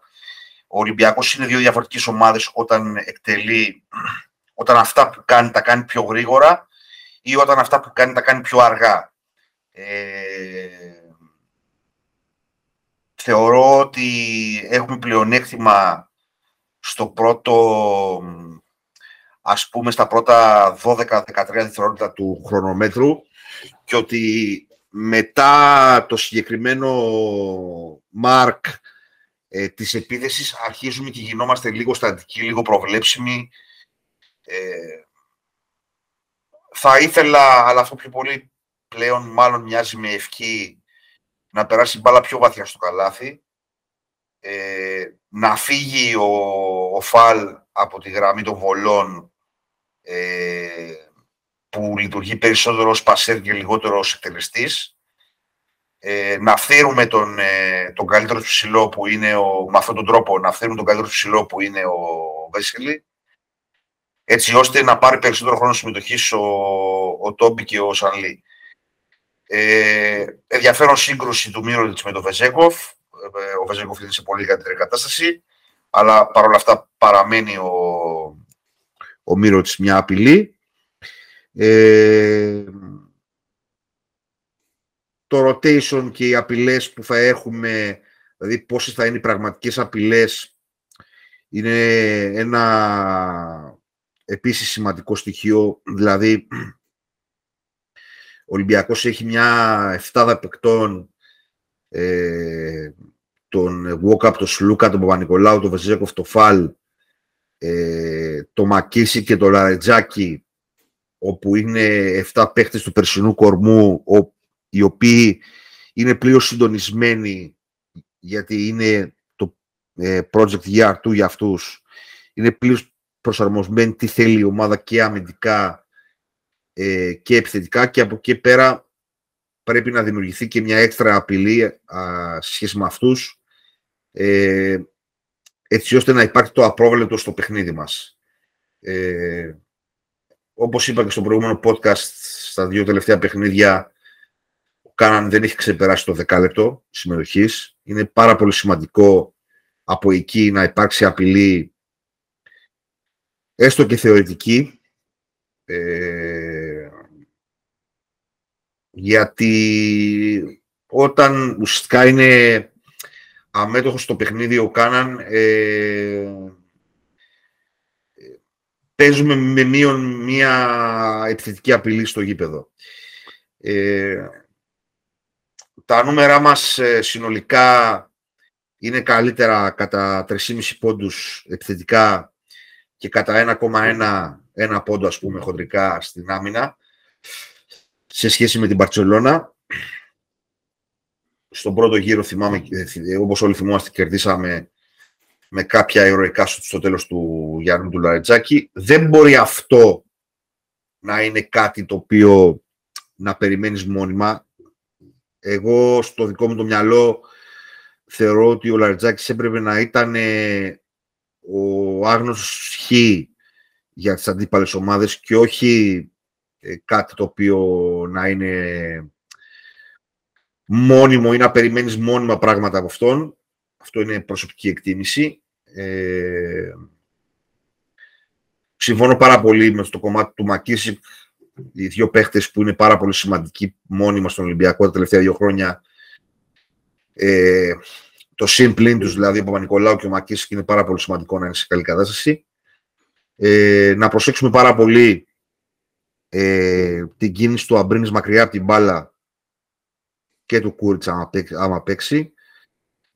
Ο Ολυμπιακός είναι δύο διαφορετικές ομάδες όταν εκτελεί, όταν αυτά που κάνει τα κάνει πιο γρήγορα ή όταν αυτά που κάνει τα κάνει πιο αργά. Ε, θεωρώ ότι έχουμε πλεονέκτημα στο πρώτο, ας πούμε, στα πρώτα 12-13 δευτερόλεπτα του χρονομέτρου και ότι μετά το συγκεκριμένο mark ε, της επίθεσης αρχίζουμε και γινόμαστε λίγο στατικοί, λίγο προβλέψιμοι. Ε, θα ήθελα, αλλά αυτό πιο πολύ πλέον μάλλον μοιάζει με ευκή, να περάσει μπάλα πιο βαθιά στο καλάθι, ε, να φύγει ο, ο Φαλ από τη γραμμή των βολών ε, που λειτουργεί περισσότερο ως πασέρ και λιγότερο ως εκτελεστής. Ε, να φέρουμε τον, ε, τον καλύτερο του ψηλό που είναι ο, με αυτόν τον τρόπο να φέρουμε τον καλύτερο του ψηλό που είναι ο Βέσελη έτσι ώστε να πάρει περισσότερο χρόνο συμμετοχής ο, ο Τόμπι και ο Σανλή. Ε, ενδιαφέρον σύγκρουση του Μύροντιτς με τον Βεζέκοφ. Ε, ο Βεζέκοφ είναι σε πολύ καλύτερη κατάσταση, αλλά παρόλα αυτά παραμένει ο, ο Μύροντιτς μια απειλή. Ε, το rotation και οι απειλές που θα έχουμε, δηλαδή πόσες θα είναι οι πραγματικές απειλές, είναι ένα επίσης σημαντικό στοιχείο, δηλαδή ο Ολυμπιακός έχει μια εφτάδα παικτών, ε, τον Walkup, τον Σλούκα, τον Παπα-Νικολάου, τον Βεζέκοφ, τον Φαλ, ε, το Μακίση και το Λαρετζάκι, όπου είναι 7 παίχτες του περσινού κορμού, οι οποίοι είναι πλήρω συντονισμένοι, γιατί είναι το ε, project year του για αυτούς, είναι πλήρως προσαρμοσμένοι τι θέλει η ομάδα και αμυντικά ε, και επιθετικά και από εκεί πέρα πρέπει να δημιουργηθεί και μια έξτρα απειλή α, σχέση με αυτούς ε, έτσι ώστε να υπάρχει το απρόβλεπτο στο παιχνίδι μας. Ε, όπως είπα και στο προηγούμενο podcast, στα δύο τελευταία παιχνίδια, ο Κάναν δεν έχει ξεπεράσει το δεκάλεπτο συμμετοχής. Είναι πάρα πολύ σημαντικό από εκεί να υπάρξει απειλή, έστω και θεωρητική, ε, γιατί όταν ουσιαστικά είναι αμέτωχος στο παιχνίδι ο Κάναν, ε, παίζουμε με μείον μία επιθετική απειλή στο γήπεδο. Ε, τα νούμερά μας ε, συνολικά είναι καλύτερα κατά 3,5 πόντους επιθετικά και κατά 1,1 ένα πόντο ας πούμε χοντρικά στην άμυνα σε σχέση με την Παρτσελώνα. Στον πρώτο γύρο θυμάμαι, ε, όπως όλοι θυμόμαστε, κερδίσαμε με κάποια ηρωικά στο τέλος του Γιάννου του Λαρετζάκη. Δεν μπορεί αυτό να είναι κάτι το οποίο να περιμένεις μόνιμα. Εγώ στο δικό μου το μυαλό θεωρώ ότι ο Λαρετζάκης έπρεπε να ήταν ο άγνωστος χ για τις αντίπαλες ομάδες και όχι ε, κάτι το οποίο να είναι μόνιμο ή να περιμένεις μόνιμα πράγματα από αυτόν. Αυτό είναι προσωπική εκτίμηση. Ε, συμφωνώ πάρα πολύ με το κομμάτι του Μακίση. Οι δύο παίχτες που είναι πάρα πολύ σημαντικοί μόνιμα στον Ολυμπιακό τα τελευταία δύο χρόνια. Ε, το συμπλήν τους, δηλαδή ο Παπα-Νικολάου και ο Μακίση, είναι πάρα πολύ σημαντικό να είναι σε καλή κατάσταση. Ε, να προσέξουμε πάρα πολύ ε, την κίνηση του Αμπρίνης μακριά από την μπάλα και του Κούριτσα άμα παίξει.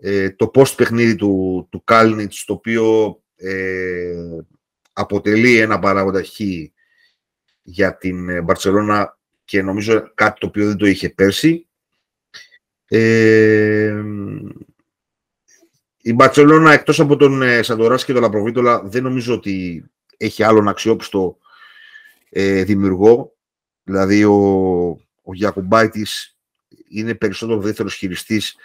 Ε, το post παιχνίδι του, του Κάλνιτς, το οποίο ε, αποτελεί ένα παράγοντα χ για την Μπαρτσελώνα και νομίζω κάτι το οποίο δεν το είχε πέρσι. Ε, η Μπαρσελόνα εκτός από τον ε, Σαντοράς και τον Λαπροβίτολα δεν νομίζω ότι έχει άλλον αξιόπιστο ε, δημιουργό. Δηλαδή ο, ο Γιακουμπάιτης είναι περισσότερο δεύτερος χειριστής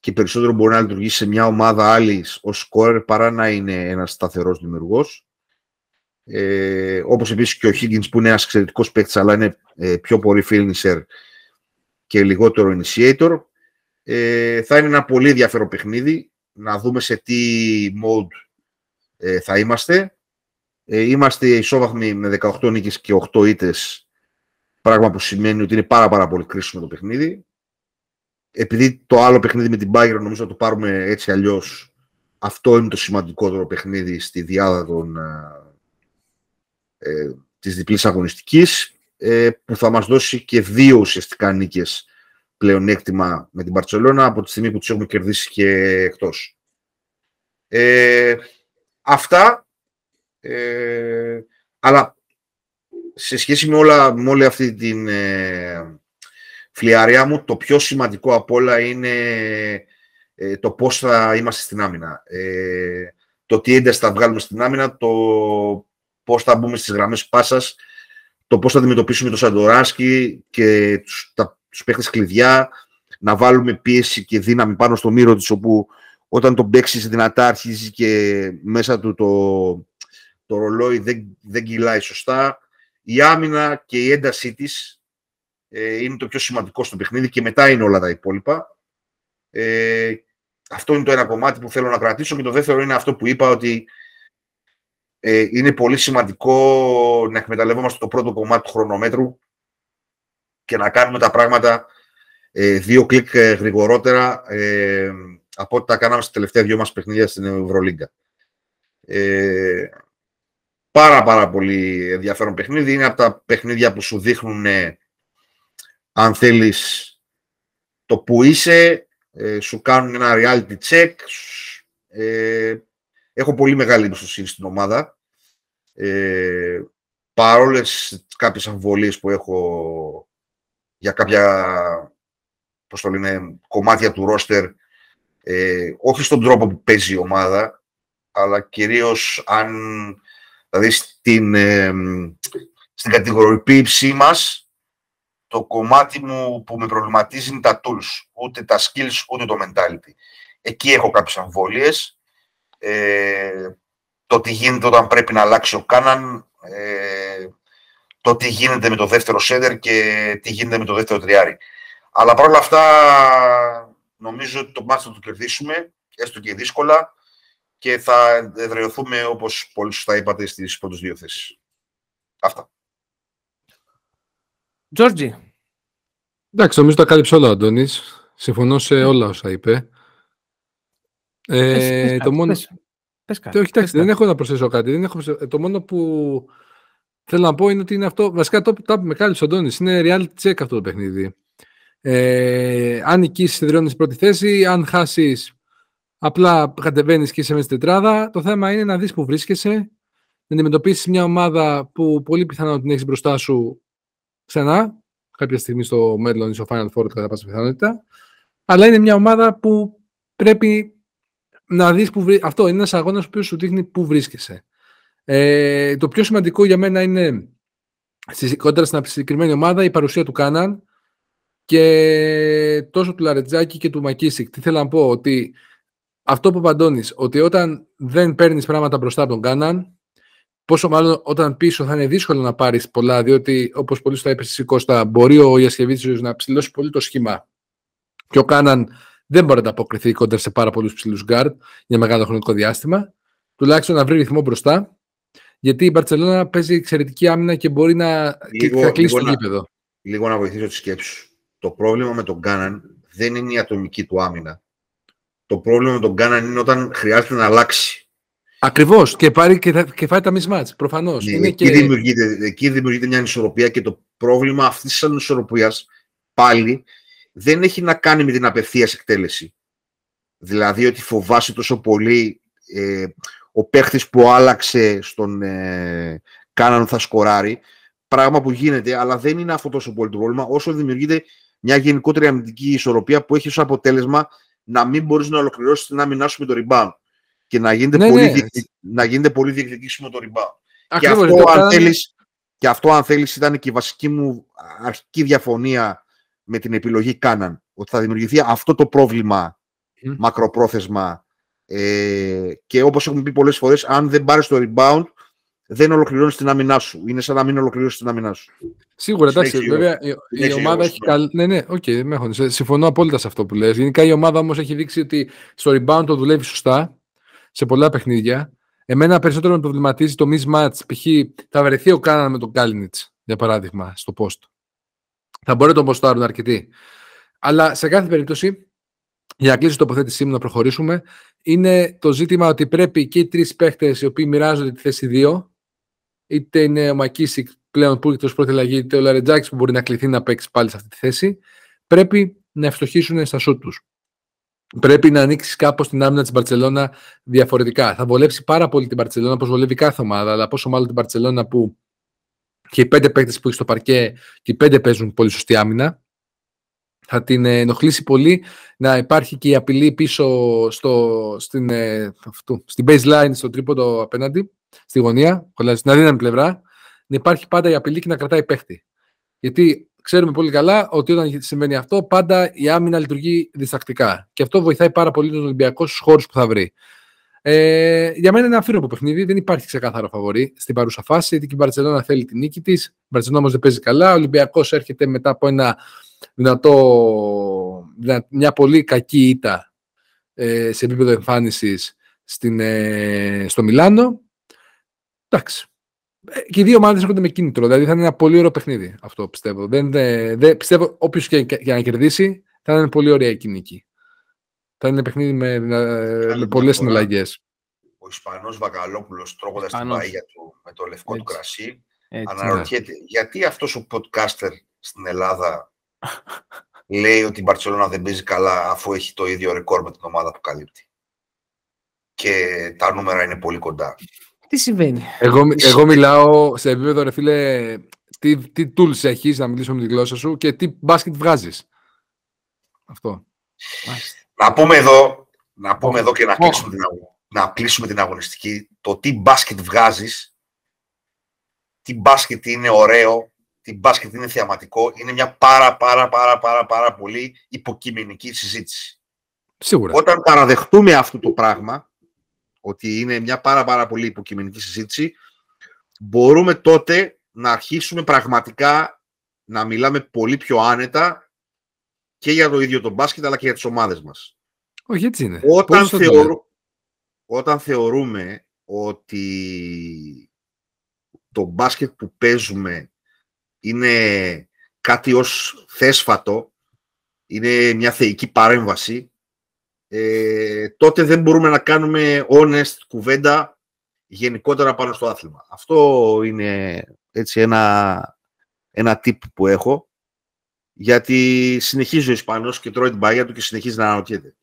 και περισσότερο μπορεί να λειτουργήσει σε μια ομάδα άλλη ως σκόρερ παρά να είναι ένας σταθερός δημιουργός. Ε, όπως επίσης και ο Higgins που είναι ένας εξαιρετικός παίκτης αλλά είναι ε, πιο πολύ finisher και λιγότερο initiator. Ε, θα είναι ένα πολύ ενδιαφέρον παιχνίδι να δούμε σε τι mode ε, θα είμαστε. Ε, είμαστε ισόβαθμοι με 18 νίκες και 8 ήττες, πράγμα που σημαίνει ότι είναι πάρα, πάρα πολύ κρίσιμο το παιχνίδι. Επειδή το άλλο παιχνίδι με την Bayern νομίζω να το πάρουμε έτσι αλλιώς, αυτό είναι το σημαντικότερο παιχνίδι στη διάδα των, ε, της διπλής αγωνιστικής, ε, που θα μας δώσει και δύο ουσιαστικά νίκες πλεονέκτημα με την Παρτσελώνα από τη στιγμή που τους έχουμε κερδίσει και εκτός. Ε, αυτά, ε, αλλά σε σχέση με, όλα, με όλη αυτή την ε, φλιαρία μου, το πιο σημαντικό από όλα είναι ε, το πώς θα είμαστε στην άμυνα. Ε, το τι ένταση θα βγάλουμε στην άμυνα, το πώς θα μπούμε στις γραμμές πάσας, το πώς θα αντιμετωπίσουμε τον Σαντοράσκι και τους, τα, τους παίχτες κλειδιά, να βάλουμε πίεση και δύναμη πάνω στο μύρο της, όπου όταν τον παίξεις δυνατά αρχίζεις και μέσα του το, το ρολόι δεν, δεν κυλάει σωστά. Η άμυνα και η έντασή της ε, είναι το πιο σημαντικό στο παιχνίδι και μετά είναι όλα τα υπόλοιπα. Ε, αυτό είναι το ένα κομμάτι που θέλω να κρατήσω και το δεύτερο είναι αυτό που είπα ότι ε, είναι πολύ σημαντικό να εκμεταλλευόμαστε το πρώτο κομμάτι του χρονομέτρου και να κάνουμε τα πράγματα ε, δύο κλικ ε, γρηγορότερα ε, από ό,τι τα κάναμε στα τελευταία δυο μας παιχνίδια στην Ευρωλίγκα. Ε, πάρα πάρα πολύ ενδιαφέρον παιχνίδι. Είναι από τα παιχνίδια που σου δείχνουν αν θέλεις το που είσαι, σου κάνουν ένα reality check, έχω πολύ μεγάλη εμπιστοσύνη στην ομάδα. Ε, παρόλες κάποιες αμφιβολίες που έχω για κάποια πώς το λένε, κομμάτια του ρόστερ, ε, όχι στον τρόπο που παίζει η ομάδα, αλλά κυρίως αν, δηλαδή στην, ε, στην κατηγοριοποίησή μας, το κομμάτι μου που με προβληματίζει είναι τα tools, ούτε τα skills, ούτε το mentality. Εκεί έχω κάποιες αμφιβολίες. Ε, το τι γίνεται όταν πρέπει να αλλάξει ο Κάναν, ε, το τι γίνεται με το δεύτερο σέντερ και τι γίνεται με το δεύτερο τριάρι. Αλλά παρόλα αυτά νομίζω ότι το μάτι θα το κερδίσουμε, έστω και δύσκολα, και θα εδραιωθούμε, όπως πολύ σωστά είπατε, στις πρώτες δύο θέσεις. Αυτά. Τζόρτζι. Εντάξει, νομίζω τα κάλυψε όλα ο Αντώνης. Συμφωνώ σε όλα όσα είπε. Ε, το μόνο... Πες κάτι. Όχι, εντάξει, δεν έχω να προσθέσω κάτι. Δεν έχω... Το μόνο που θέλω να πω είναι ότι είναι αυτό. Βασικά το που με κάλυψε ο Αντώνης. Είναι reality check αυτό το παιχνίδι. Ε, αν νικήσεις, εδραιώνει στην πρώτη θέση. Αν χάσεις, απλά κατεβαίνεις και είσαι μέσα στην τετράδα. Το θέμα είναι να δεις που βρίσκεσαι, να αντιμετωπίσεις μια ομάδα που πολύ πιθανό την έχεις μπροστά σου ξανά, κάποια στιγμή στο μέλλον ή στο Final Four κατά πάσα πιθανότητα. Αλλά είναι μια ομάδα που πρέπει να δεις που βρει... Αυτό είναι ένας αγώνας που σου δείχνει πού βρίσκεσαι. Ε, το πιο σημαντικό για μένα είναι κόντρα στην συγκεκριμένη ομάδα η παρουσία του Κάναν και τόσο του Λαρεντζάκη και του Μακίσικ. Τι θέλω να πω, ότι αυτό που παντώνει, ότι όταν δεν παίρνεις πράγματα μπροστά από τον Κάναν, πόσο μάλλον όταν πίσω θα είναι δύσκολο να πάρεις πολλά, διότι όπως πολύ σωστά είπες εσύ Κώστα, μπορεί ο Γιασικεβίτσιους να ψηλώσει πολύ το σχήμα. Και ο Κάναν δεν μπορεί να αποκριθεί κοντά σε πάρα πολλούς ψηλούς γκαρντ για μεγάλο χρονικό διάστημα. Τουλάχιστον να βρει ρυθμό μπροστά. Γιατί η Μπαρσελόνα παίζει εξαιρετική άμυνα και μπορεί να λίγο, κλείσει το γήπεδο. Λίγο να βοηθήσω τη σκέψη το πρόβλημα με τον Κάναν δεν είναι η ατομική του άμυνα. Το πρόβλημα με τον Κάναν είναι όταν χρειάζεται να αλλάξει. Ακριβώς και, πάρει και, και φάει τα μισμάτ. Προφανώς. Ναι, εκεί, και... δημιουργείται, εκεί δημιουργείται μια ανισορροπία και το πρόβλημα αυτής της ανισορροπίας πάλι δεν έχει να κάνει με την απευθείας εκτέλεση. Δηλαδή ότι φοβάσαι τόσο πολύ ε, ο παίχτης που άλλαξε στον ε, Κάναν θα σκοράρει. Πράγμα που γίνεται, αλλά δεν είναι αυτό τόσο πολύ το πρόβλημα όσο δημιουργείται μια γενικότερη αμυντική ανισορροπία που έχει ως αποτέλεσμα να μην μπορείς να ολοκληρώσεις την άμυνά σου με το rebound και να γίνεται, Ναι, πολύ, ναι. διεκδικ- να γίνεται πολύ διεκδικήσιμο το rebound. Και Ακριβώς, αυτό, το αν κάνανε- θέλεις, και αυτό, αν θέλεις, ήταν και η βασική μου αρχική διαφωνία με την επιλογή Κάναν. Ότι θα δημιουργηθεί αυτό το πρόβλημα Μμ. μακροπρόθεσμα ε, και όπως έχουμε πει πολλές φορές, αν δεν πάρεις το rebound, δεν ολοκληρώνεις την άμυνά σου. Είναι σαν να μην ολοκληρώσεις την άμυνά σου. Σίγουρα, εντάξει. Συνέχισε, Βέβαια, η, η Συνέχισε, ομάδα Γιώργος, έχει ναι. καλ... Ναι, ναι, οκ, δεν με έχωνε. Σε- Συμφωνώ απόλυτα σε αυτό που λες. Γενικά η ομάδα όμως έχει δείξει ότι στο rebound το δουλεύει σωστά σε πολλά παιχνίδια. Εμένα περισσότερο με προβληματίζει το mismatch. Π.χ. θα βρεθεί ο Κάναν με τον Κάλινιτς, για παράδειγμα, στο post. Θα μπορεί να τον ποστάρουν αρκετοί. Αλλά σε κάθε περίπτωση, για να κλείσω την τοποθέτησή μου να προχωρήσουμε, είναι το ζήτημα ότι πρέπει και οι τρεις παίχτε οι οποίοι μοιράζονται τη θέση 2, είτε είναι ο Μακίσικ πλέον που έχει πρώτη αλλαγή, είτε ο Λαρετζάκης που μπορεί να κληθεί να παίξει πάλι σε αυτή τη θέση, πρέπει να ευστοχήσουν στα σούτ τους. Πρέπει να ανοίξεις κάπως την άμυνα της Μπαρσελόνα διαφορετικά. Θα βολέψει πάρα πολύ την Μπαρσελόνα, όπως βολεύει κάθε ομάδα, αλλά πόσο μάλλον την Μπαρσελόνα που και οι πέντε παίκτες που έχει στο παρκέ και οι πέντε παίζουν πολύ σωστή άμυνα. Θα την ε, ενοχλήσει πολύ να υπάρχει και η απειλή πίσω στο, στην, ε, αυτού, στην baseline, στο τρίποντο απέναντι, στη γωνία, κολλάζει στην αδύναμη πλευρά, να υπάρχει πάντα η απειλή και να κρατάει παίχτη. Γιατί ξέρουμε πολύ καλά ότι όταν συμβαίνει αυτό, πάντα η άμυνα λειτουργεί διστακτικά. Και αυτό βοηθάει πάρα πολύ τον Ολυμπιακό στους χώρους που θα βρει. Ε, για μένα είναι αφήρωπο παιχνίδι, δεν υπάρχει ξεκάθαρο φαβορή στην παρούσα φάση, γιατί και η Μπαρσελόνα θέλει την νίκη της. Η Μπαρσελόνα όμως δεν παίζει καλά. Ο Ολυμπιακός έρχεται μετά από ένα δυνατό, δυνα- μια πολύ κακή ήττα ε, σε επίπεδο εμφάνισης ε, στο Μιλάνο. Εντάξει. Ε, Και οι δύο ομάδες έρχονται με κίνητρο. Δηλαδή θα είναι ένα πολύ ωραίο παιχνίδι. Αυτό πιστεύω. Δεν, δεν, δεν- πιστεύω όποιος και, και- για να κερδίσει θα είναι πολύ ωραία η νίκη. Θα είναι παιχνίδι με, με, με πολλές διαφορά. συναλλαγές. Ο Ισπανός Βακαλόπουλος τρώγοντας την Ισπανός. παγία του με το λευκό του Έτσι. κρασί Έτσι. αναρωτιέται γιατί αυτός ο podcaster στην Ελλάδα λέει ότι η Μπαρτσελώνα δεν παίζει καλά αφού έχει το ίδιο ρεκόρ με την ομάδα που καλύπτει. Και τα νούμερα είναι πολύ κοντά. Τι συμβαίνει; Εγώ, εγώ μιλάω σε επίπεδο, ρε φίλε, τι, τι tools έχεις να μιλήσω με τη γλώσσα σου και τι μπάσκετ βγάζεις. Αυτό. Μάλιστα. Να πούμε εδώ, να πούμε εδώ και να Οχ. κλείσουμε, την, αγω- να κλείσουμε την αγωνιστική, το τι μπάσκετ βγάζεις, τι μπάσκετ είναι ωραίο, τι μπάσκετ είναι θεαματικό, είναι μια πάρα πάρα πάρα πάρα πάρα πολύ υποκειμενική συζήτηση. Σίγουρα. Όταν παραδεχτούμε αυτό το πράγμα, ότι είναι μια πάρα πάρα πολύ υποκειμενική συζήτηση, μπορούμε τότε να αρχίσουμε πραγματικά να μιλάμε πολύ πιο άνετα και για το ίδιο το μπάσκετ, αλλά και για τις ομάδες μας. Όχι, έτσι είναι. Όταν, Πώς θα το θεωρού- όταν θεωρούμε ότι το μπάσκετ που παίζουμε είναι κάτι ως θέσφατο, είναι μια θεϊκή παρέμβαση, ε, τότε δεν μπορούμε να κάνουμε honest κουβέντα γενικότερα πάνω στο άθλημα. Αυτό είναι έτσι ένα, ένα tip που έχω, γιατί συνεχίζει ο Ισπανός και τρώει την παγιά του και συνεχίζει να αναρωτιέται.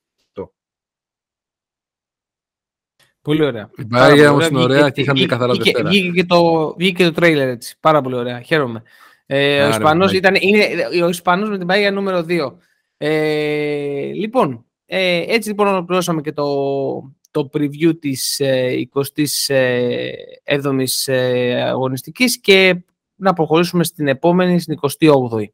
Πολύ ωραία. Η Πάρα Bayern πολύ όμως είναι ωραία και είχαμε βγήκε- καθαρά βγήκε- Δευτέρα. Βγήκε και το, βγήκε και το τρέιλερ έτσι. Πάρα πολύ ωραία. Χαίρομαι. Ε, ο Άρα, Ισπανός μαλάκα. ήταν, είναι ο Ισπανός με την Bayern νούμερο 2. Ε, λοιπόν, ε, έτσι λοιπόν ολοκληρώσαμε και το, το preview της ε, 27ης ε, αγωνιστικής και να προχωρήσουμε στην επόμενη, στην 28η.